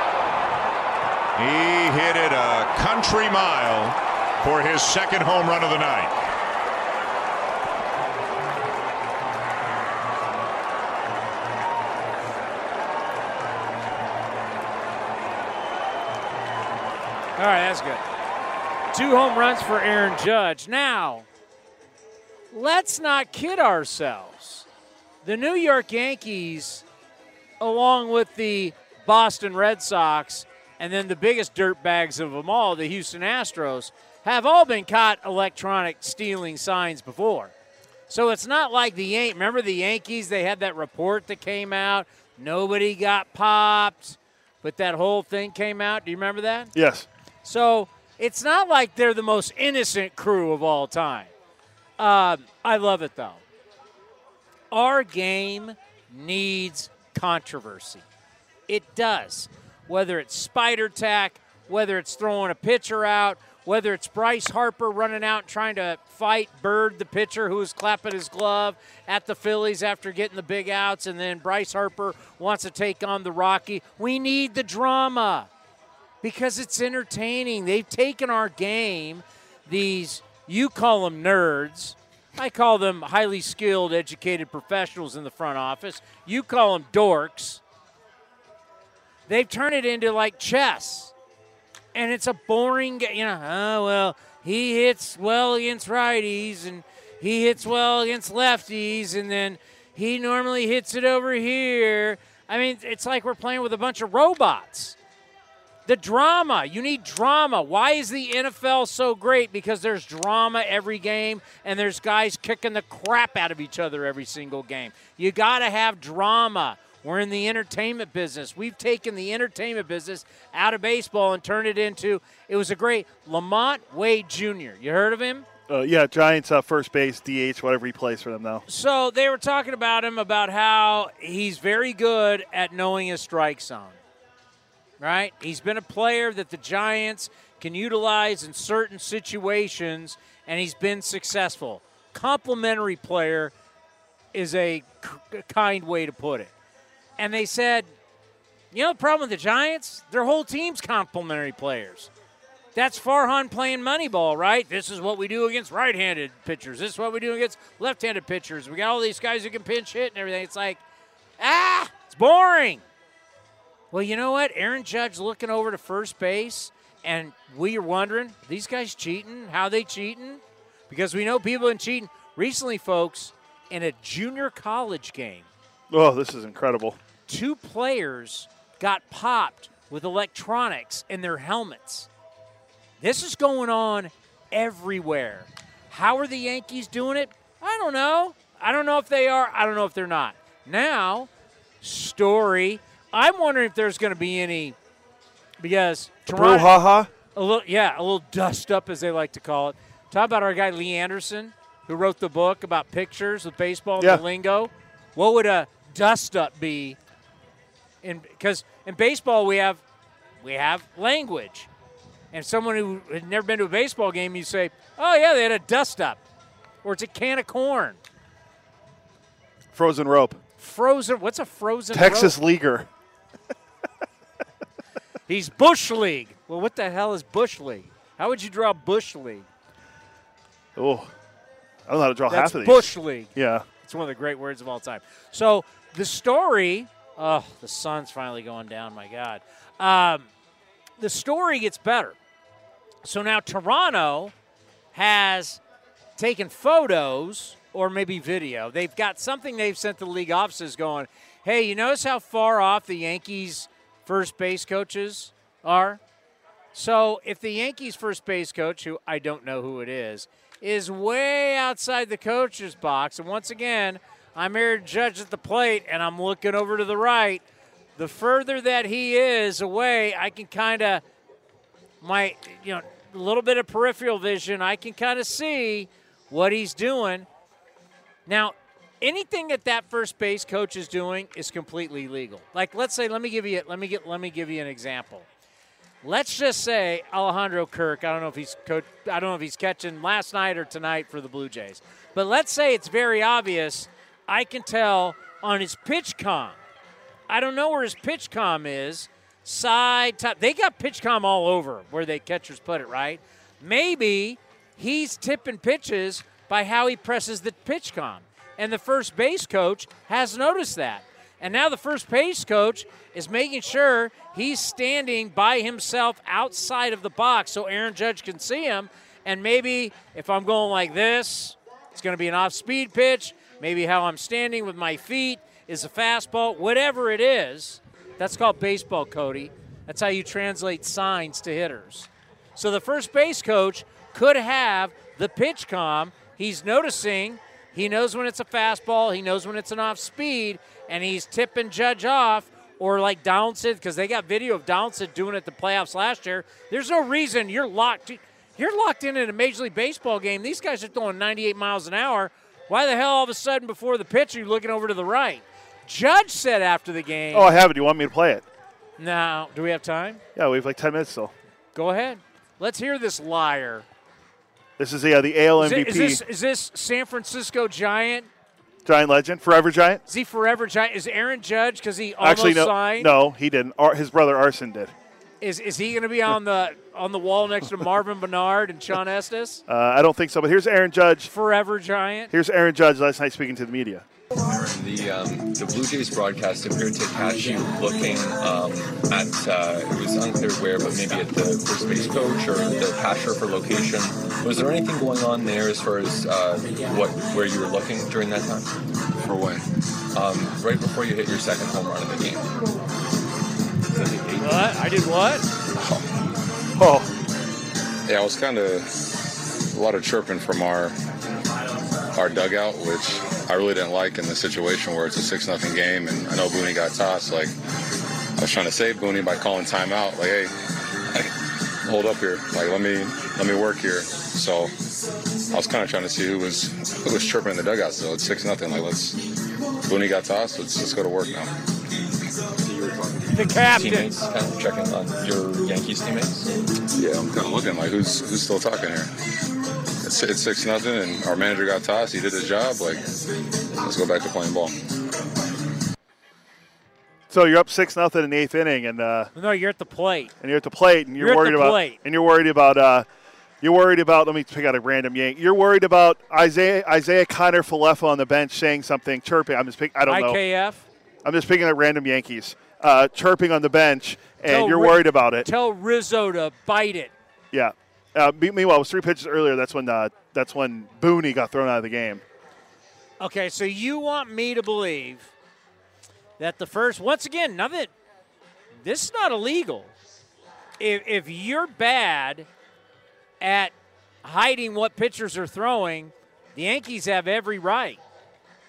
He hit it a country mile for his second home run of the night. Good. Two home runs for Aaron Judge. Now, let's not kid ourselves. The New York Yankees, along with the Boston Red Sox, and then the biggest dirtbags of them all, the Houston Astros, have all been caught electronic stealing signs before. So it's not like the Yan- remember the Yankees. They had that report that came out. Nobody got popped, but that whole thing came out. Do you remember that? Yes. So it's not like they're the most innocent crew of all time. Um, I love it though. Our game needs controversy. It does. Whether it's spider tack, whether it's throwing a pitcher out, whether it's Bryce Harper running out trying to fight Bird, the pitcher who was clapping his glove at the Phillies after getting the big outs, and then Bryce Harper wants to take on the Rocky. We need the drama because it's entertaining. They've taken our game, these, you call them nerds. I call them highly skilled, educated professionals in the front office. You call them dorks. They've turned it into like chess. And it's a boring game. You know, oh, well, he hits well against righties and he hits well against lefties, and then he normally hits it over here. I mean, it's like we're playing with a bunch of robots. The drama. You need drama. Why is the NFL so great? Because there's drama every game and there's guys kicking the crap out of each other every single game. You got to have drama. We're in the entertainment business. We've taken the entertainment business out of baseball and turned it into it was a great LaMonte Wade Jr. You heard of him? Uh, yeah, Giants uh, first base, DH, whatever he plays for them now. So they were talking about him about how he's very good at knowing his strike zone. Right? He's been a player that the Giants can utilize in certain situations, and he's been successful. Complimentary player is a kind way to put it. And they said, you know, the problem with the Giants? Their whole team's complimentary players. That's Farhan playing Moneyball, right? This is what we do against right-handed pitchers. This is what we do against left-handed pitchers. We got all these guys who can pinch hit and everything. It's like, ah, it's boring. Well, you know what? Aaron Judge looking over to first base, and we are wondering, these guys cheating? How they cheating? Because we know people been cheating. Recently, folks, in a junior college game, Oh, this is incredible. two players got popped with electronics in their helmets. This is going on everywhere. How are the Yankees doing it? I don't know. I don't know if they are. I don't know if they're not. Now, story. I'm wondering if there's going to be any because Toronto, Brouhaha. a little, yeah, a little dust up as they like to call it. Talk about our guy Lee Anderson, who wrote the book about pictures with baseball and Yeah. the lingo. What would a dust up be? In because in baseball we have we have language, and someone who had never been to a baseball game, you say, "Oh yeah, they had a dust up," or it's a can of corn, Frozen rope. frozen. What's a frozen? Texas rope? leaguer. He's bush league. Well, what the hell is bush league? How would you draw bush league? Oh, I don't know how to draw That's half of these. bush league. Yeah. It's one of the great words of all time. So the story, oh, the sun's finally going down. My God, um, the story gets better. So now Toronto has taken photos or maybe video. They've got something they've sent to the league offices going, "Hey, you notice how far off the Yankees first base coaches are?" So if the Yankees first base coach, who I don't know who it is, is way outside the coach's box, and once again, I'm Aaron Judge at the plate, and I'm looking over to the right. The further that he is away, I can kind of my you know a little bit of peripheral vision. I can kind of see what he's doing. Now, anything that that first base coach is doing is completely legal. Like let's say, let me give you let me get let me give you an example. Let's just say Alejandro Kirk. I don't know if he's coach. I don't know if he's catching last night or tonight for the Blue Jays. But let's say it's very obvious. I can tell on his pitch com. I don't know where his pitch com is. Side, top. They got pitch com all over where they catchers put it. Right? Maybe he's tipping pitches by how he presses the pitch com, and the first base coach has noticed that. And now the first base coach is making sure he's standing by himself outside of the box so Aaron Judge can see him. And maybe if I'm going like this, it's going to be an off speed pitch. Maybe how I'm standing with my feet is a fastball. Whatever it is, that's called baseball, Cody. That's how you translate signs to hitters. So the first base coach could have the pitch com. He's noticing. He knows when it's a fastball. He knows when it's an off speed, and he's tipping Judge off. Or like Donaldson, because they got video of Donaldson doing it at the playoffs last year. There's no reason you're locked. You're locked in in a Major League Baseball game. These guys are throwing 98 miles an hour. Why the hell all of a sudden before the pitch are you looking over to the right? Judge said after the game. Oh, I have it. Do You want me to play it? Now, do we have time? Yeah, we have like 10 minutes still. Go ahead. Let's hear this liar. This is yeah, the AL Is, MVP. it, is this is this San Francisco Giant? Giant legend, forever Giant. Is he forever Giant? Is Aaron Judge because he almost Actually, no, signed? no, he didn't. Ar- his brother Arson did. Is is he going to be on the on the wall next to Marvin Benard and Shawn Estes? Uh, I don't think so. But here's Aaron Judge. Forever Giant. Here's Aaron Judge last night speaking to the media. The um, the Blue Jays broadcast appeared to catch you looking um, at uh, it was unclear where, but maybe at the first base coach or the catcher for location. Was there anything going on there as far as uh, what where you were looking during that time? For what? Um, right before you hit your second home run in the game. What? I did what? Oh. Yeah, it was kind of a lot of chirping from our our dugout, which I really didn't like in the situation where it's a six nothing game, and I know Booney got tossed. Like I was trying to save Booney by calling timeout. Like, hey, hey, hold up here. Like let me let me work here. So I was kind of trying to see who was who was chirping in the dugout. So it's six nothing. Like let's Booney got tossed. Let's let's go to work now. The captain. Teammates kind of checking on your Yankees teammates. Yeah, I'm kind of looking like who's who's still talking here. It's, it's six nothing, and our manager got tossed. He did his job. Like, let's go back to playing ball. So you're up six nothing in the eighth inning, and uh, No, you're at the plate. and you're at the plate, and you're, You're at worried the about, plate. and you're worried about, uh, you're worried about. Let me pick out a random yank. You're worried about Isaiah Isiah Kiner-Falefa on the bench saying something, chirping. I'm just pick, I don't know. IKF. I'm just picking at random Yankees uh, chirping on the bench, and Tell you're Ri- worried about it. Tell Rizzo to bite it. Yeah. Uh, me- meanwhile, it was three pitches earlier. That's when uh, that's when Booney got thrown out of the game. Okay, so you want me to believe that the first, once again, none of it, this is not illegal. If, if you're bad at hiding what pitchers are throwing, the Yankees have every right.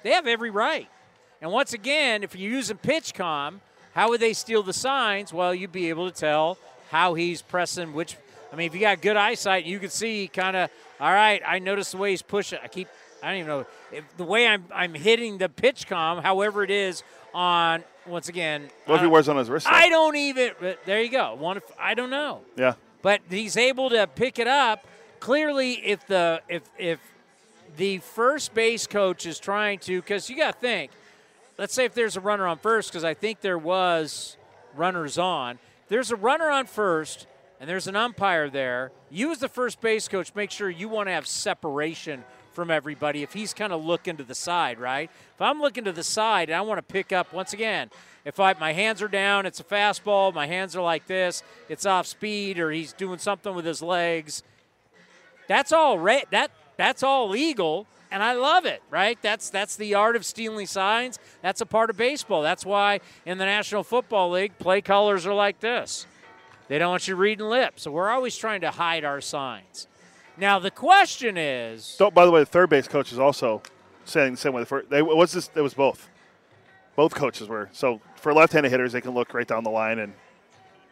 They have every right. And once again, if you're using PitchCom, how would they steal the signs? Well, you'd be able to tell how he's pressing which. I mean, if you got good eyesight, you could see kind of. All right, I notice the way he's pushing. I keep. I don't even know if the way I'm I'm hitting the PitchCom, however it is on. Once again, What if he uh, wears on his wrist? I don't even. but There you go. One. I don't know Yeah. But he's able to pick it up. Clearly, if the if if the first base coach is trying to, because you got to think, let's say if there's a runner on first, because I think there was runners on. There's a runner on first, and there's an umpire there. You, as the first base coach, make sure you want to have separation from everybody. If he's kind of looking to the side, right? If I'm looking to the side and I want to pick up once again, if I my hands are down, it's a fastball. My hands are like this. It's off speed, or he's doing something with his legs. That's all right. That that's all legal, and I love it. Right? That's that's the art of stealing signs. That's a part of baseball. That's why in the National Football League, play colors are like this. They don't want you reading lips. So we're always trying to hide our signs. Now the question is, So, by the way, the third base coach is also saying the same way. The first, they, what's this? It was both. Both coaches were. So for left-handed hitters, they can look right down the line and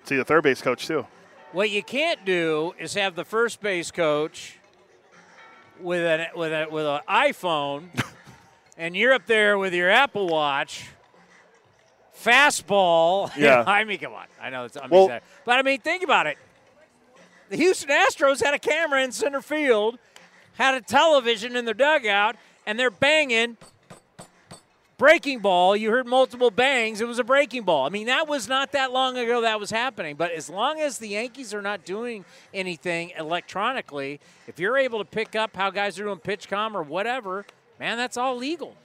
see the third base coach too. what you can't do is have the first base coach with an with a with an iPhone, and you're up there with your Apple Watch. Fastball. Yeah. I mean, come on. I know it's I'm Well- but I mean, think about it. The Houston Astros had a camera in center field, had a television in their dugout, and they're banging breaking ball. You heard multiple bangs. It was a breaking ball. I mean, that was not that long ago that was happening. But as long as the Yankees are not doing anything electronically, if you're able to pick up how guys are doing pitch com or whatever, man, that's all legal.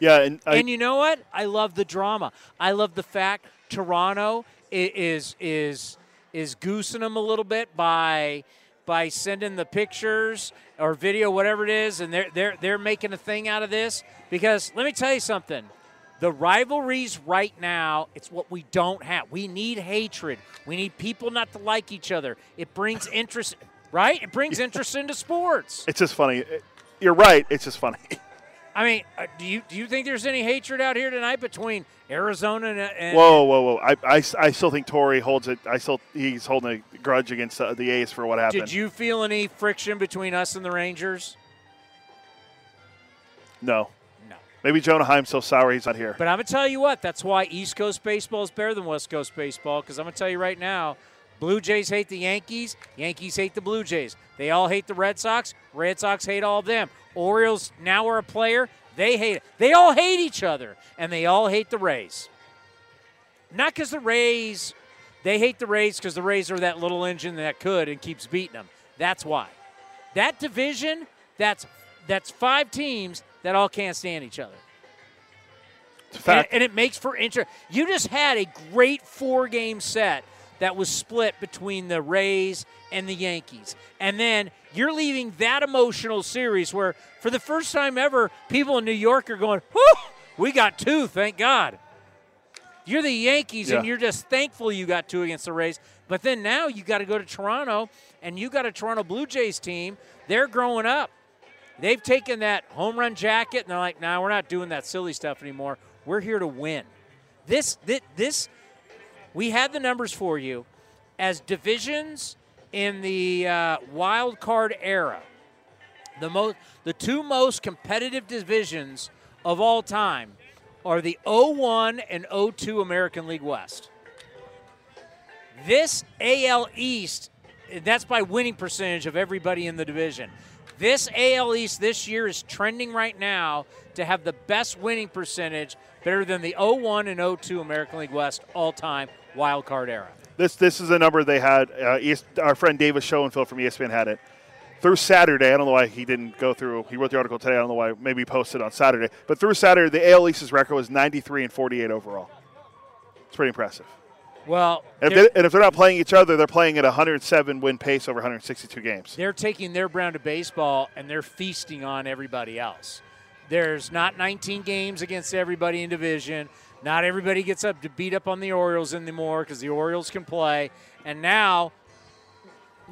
Yeah, and, I, and you know what? I love the drama. I love the fact Toronto i- is is is goosing them a little bit by by sending the pictures or video, whatever it is, and they're they're they're making a thing out of this. Because let me tell you something. The rivalries right now, it's what we don't have. We need hatred. We need people not to like each other. It brings interest, right? It brings interest into sports. it's just funny. You're right. It's just funny. I mean, uh, do you do you think there's any hatred out here tonight between Arizona and, and Whoa, whoa, whoa! I, I, I still think Torey holds it. I still he's holding a grudge against the A's for what happened. Did you feel any friction between us and the Rangers? No. No. Maybe Jonah Heim's so sour he's not here. But I'm gonna tell you what. That's why East Coast baseball is better than West Coast baseball. Because I'm gonna tell you right now, Blue Jays hate the Yankees. Yankees hate the Blue Jays. They all hate the Red Sox. Red Sox hate all of them. Orioles now are a player. They hate it. They all hate each other, and they all hate the Rays. Not because the Rays, they hate the Rays because the Rays are that little engine that could and keeps beating them. That's why. That division, that's that's five teams that all can't stand each other. And, fact. and it makes for interest. You just had a great four game set that was split between the Rays and the Yankees. And then you're leaving that emotional series where, for the first time ever, people in New York are going, whew, we got two, thank God. You're the Yankees, and you're just thankful you got two against the Rays. But then now you got to go to Toronto, and you got a Toronto Blue Jays team. They're growing up. They've taken that home run jacket, and they're like, "Nah, we're not doing that silly stuff anymore. We're here to win." This, this, this we had the numbers for you as divisions in the uh, wild card era. The most, the two most competitive divisions of all time are the 01 and 02 American League West. This AL East, that's by winning percentage of everybody in the division. This AL East this year is trending right now to have the best winning percentage, better than the 01 and 02 American League West all time wild card era. This this is a number they had. Uh, ES, our friend David Schoenfield from ESPN had it through Saturday. I don't know why he didn't go through. He wrote the article today. I don't know why. Maybe he posted on Saturday. But through Saturday, the AL East's record was 93 and 48 overall. It's pretty impressive. Well, And if, they, and if they're not playing each other, they're playing at 107 win pace over 162 games. they're taking their brand of baseball and they're feasting on everybody else. There's not 19 games against everybody in division. Not everybody gets up to beat up on the Orioles anymore because the Orioles can play. And now,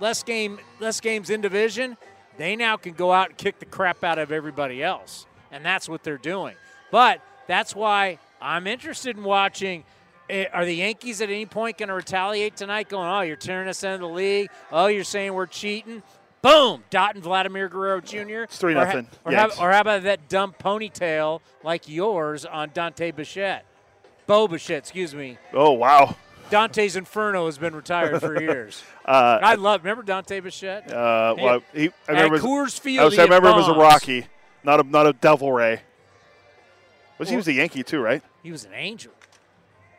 less game, less games in division, they now can go out and kick the crap out of everybody else, and that's what they're doing. But that's why I'm interested in watching. eh, Are the Yankees at any point going to retaliate tonight? Going, oh, you're tearing us into the league. Oh, you're saying we're cheating. Boom, dotting Vladimir Guerrero Jr. It's three Or ha- nothing, Or, how, or how about that dumb ponytail like yours on Dante Bichette? Bo Bichette, excuse me. Oh wow. Dante's Inferno has been retired for years. Uh, I love. Remember Dante Bichette? Uh, Hey, well, he, I at remember. Coors Field, I, was, he I remember him as a. Rocky, not a not a Devil Ray. Was he was a Yankee too, right? He was an angel.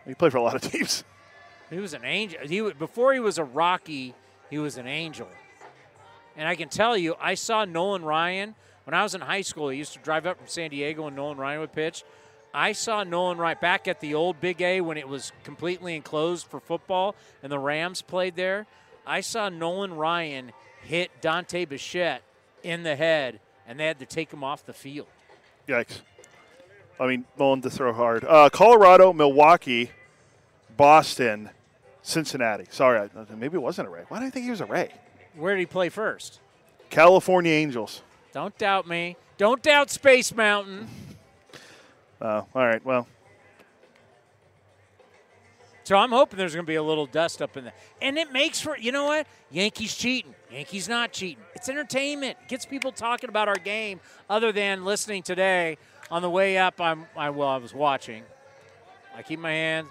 He played for a lot of teams. He was an angel. He before he was a Rocky, he was an angel. And I can tell you, I saw Nolan Ryan when I was in high school. He used to drive up from San Diego, and Nolan Ryan would pitch. I saw Nolan Ryan back at the old Big A when it was completely enclosed for football, and the Rams played there. I saw Nolan Ryan hit Dante Bichette in the head, and they had to take him off the field. Yikes. I mean, Nolan to throw hard. Uh, Colorado, Milwaukee, Boston, Cincinnati. Sorry, maybe it wasn't a Ray. Why do I think he was a Ray? Where did he play first? California Angels. Don't doubt me. Don't doubt Space Mountain. Oh, all right. Well, So I'm hoping there's going to be a little dust up in there. And it makes for, you know what? Yankees cheating. Yankees not cheating. It's entertainment. It gets people talking about our game other than listening today on the way up. I'm, I, well, I was watching. I keep my hands.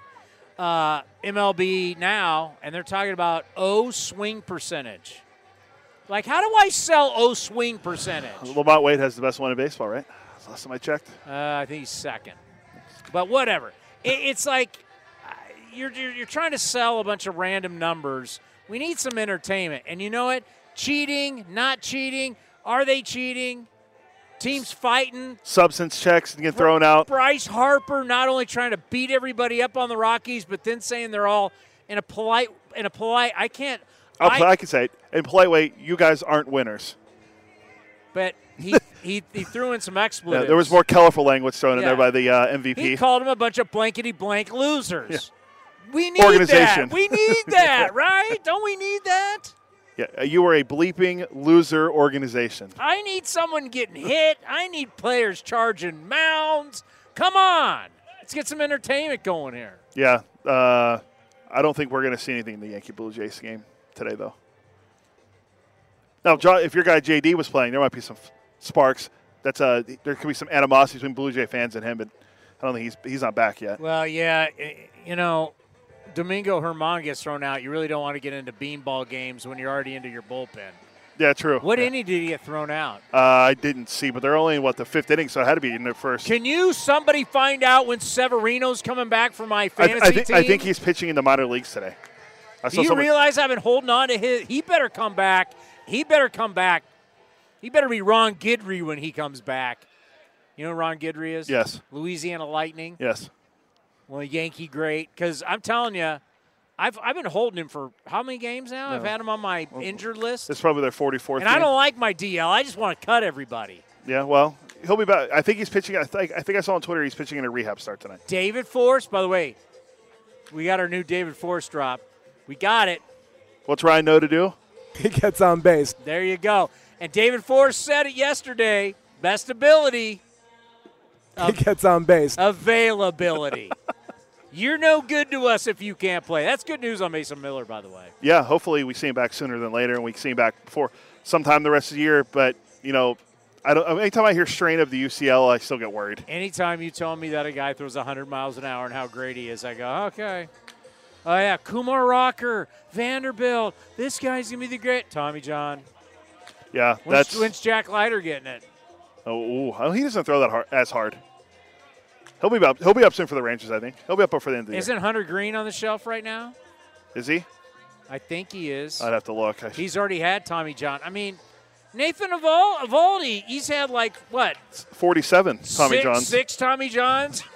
Uh, MLB now, and they're talking about O swing percentage. Like, how do I sell O swing percentage? LaMonte Wade has the best one in baseball, right? Last time I checked. Uh, I think he's second. But whatever. It, it's like uh, you're, you're, you're trying to sell a bunch of random numbers. We need some entertainment. And you know what? Cheating, not cheating. Are they cheating? Teams fighting. Substance checks and get thrown out. Bryce Harper not only trying to beat everybody up on the Rockies, but then saying they're all in a polite in a polite. I can't. I- I, can say it in polite way. You guys aren't winners. but he, he he threw in some expletives. Yeah, there was more colorful language thrown in there by the uh, MVP. He called them a bunch of blankety blank losers. We need Organization. that. We need that, right? Don't we need that? yeah, uh, you are a bleeping loser organization. I need someone getting hit. I need players charging mounds. Come on. Let's get some entertainment going here. Yeah, uh, I don't think we're going to see anything in the Yankee Blue Jays game today, though. Now, if your guy JD was playing, there might be some sparks. That's uh, there could be some animosity between Blue Jay fans and him, but I don't think he's he's not back yet. Well, yeah, you know, Domingo Germán gets thrown out. You really don't want to get into beanball games when you're already into your bullpen. Yeah, true. What yeah. inning did he get thrown out? Uh, I didn't see, but they're only in what the fifth inning, so it had to be in the first. Can you somebody find out when Severino's coming back for my I, fantasy I, think, team? I think he's pitching in the minor leagues today. I Do you someone- realize I've been holding on to his? He better come back. He better come back. He better be Ron Guidry when he comes back. You know who Ron Guidry is? Yes. Louisiana Lightning. Yes. Well, Yankee great. Because I'm telling you, I've, I've been holding him for how many games now? I've had him on my injured list. It's probably their 44th. And I don't like my DL. I just want to cut everybody. Yeah, well, he'll be back. I think he's pitching. I think I think I saw on Twitter he's pitching in a rehab start tonight. David Forst, by the way, we got our new David Forst drop. We got it. What's Ryan Noda do? He gets on base. There you go. And David Forst said it yesterday. Best ability, He gets on base. availability. You're no good to us if you can't play. That's good news on Mason Miller, by the way. Yeah, hopefully we see him back sooner than later, and we see him back before sometime the rest of the year. But you know, I don't. Anytime I hear strain of the UCL, I still get worried. Anytime you tell me that a guy throws 100 miles an hour and how great he is, I go, okay. Oh, yeah, Kumar Rocker, Vanderbilt. This guy's going to be the great. Tommy John. Yeah, When's, that's when's Jack Leiter getting it? Oh, ooh. Oh, he doesn't throw that hard, as hard. He'll be up. He'll be up soon for the Rangers. I think he'll be up for the end of the Isn't Hunter Greene on the shelf right now? Is he? I think he is. I'd have to look. I- He's already had Tommy John. I mean, Nathan Eovaldi, he's had like what? 47. Tommy six, Johns, Six Tommy Johns.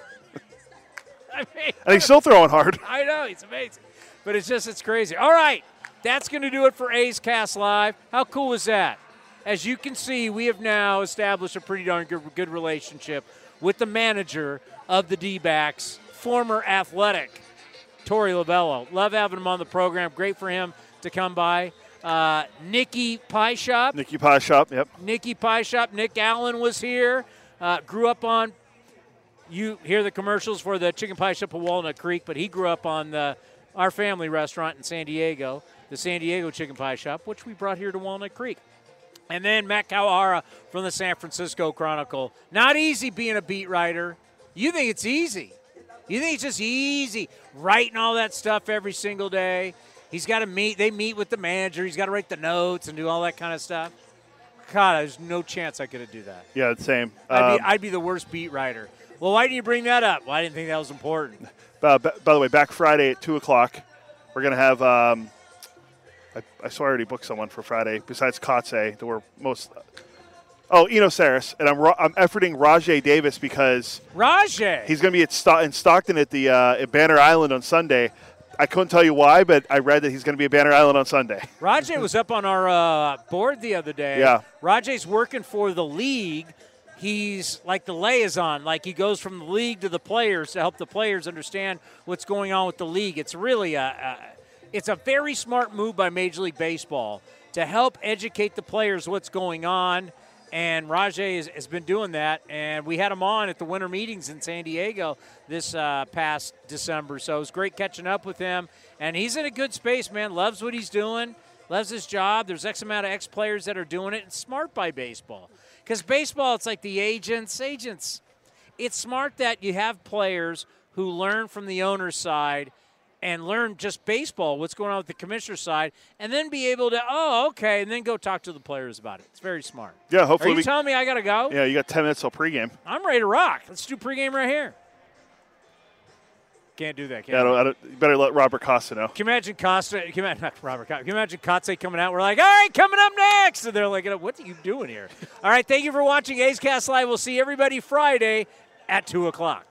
I mean, and he's still throwing hard. I know he's amazing, but it's just it's crazy. All right, that's going to do it for A's Cast Live. How cool is that? As you can see, we have now established a pretty darn good, good relationship with the manager of the D-backs, former athletic Torey Lovullo. Love having him on the program. Great for him to come by. Uh, Nikki Pie Shop. Nicky Pie Shop. Yep. Nikki Pie Shop. Nick Allen was here. Uh, grew up on. You hear the commercials for the chicken pie shop of Walnut Creek, but he grew up on the, our family restaurant in San Diego, the San Diego Chicken Pie Shop, which we brought here to Walnut Creek. And then Matt Kawahara from the San Francisco Chronicle. Not easy being a beat writer. You think it's easy. You think it's just easy writing all that stuff every single day. He's got to meet. They meet with the manager. He's got to write the notes and do all that kind of stuff. God, there's no chance I could do that. Yeah, the same. I'd, be, Um, I'd be the worst beat writer. Well, why didn't you bring that up? Well, I didn't think that was important. Uh, b- by the way, back Friday at two o'clock, we're gonna have. Um, I, I saw I already booked someone for Friday besides Kotsay. That we're most. Oh, Eno Sarris, and I'm I'm efforting Rajay Davis because Rajay. he's going to be at Sto- in Stockton at the uh, at Banner Island on Sunday. I couldn't tell you why, but I read that he's going to be at Banner Island on Sunday. Rajay was up on our uh, board the other day. Yeah. Rajay's working for the league. He's like the liaison, like he goes from the league to the players to help the players understand what's going on with the league. It's really a, a it's a very smart move by Major League Baseball to help educate the players what's going on. And Rajay has, has been doing that. And we had him on at the winter meetings in San Diego this uh, past December. So it was great catching up with him. And he's in a good space, man. Loves what he's doing, loves his job. There's X amount of ex players that are doing it. It's smart by baseball. Because baseball, it's like the agents. Agents, it's smart that you have players who learn from the owner's side and learn just baseball, what's going on with the commissioner side, and then be able to, oh, okay, and then go talk to the players about it. It's very smart. Yeah, hopefully Are you we- telling me I got to go? Yeah, you got ten minutes till pregame. I'm ready to rock. Let's do pregame right here. Can't do that. Can Yeah, I don't, I don't, you better let Robert Costa know. Can you imagine Costa? Can you imagine, not Robert Costa? Can you imagine Kotsay coming out? We're like, all right, coming up next, and they're like, what are you doing here? all right, thank you for watching A's Cast Live. We'll see everybody Friday at two o'clock.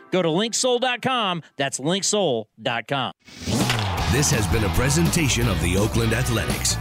Go to linksoul.com. That's linksoul.com. This has been a presentation of the Oakland Athletics.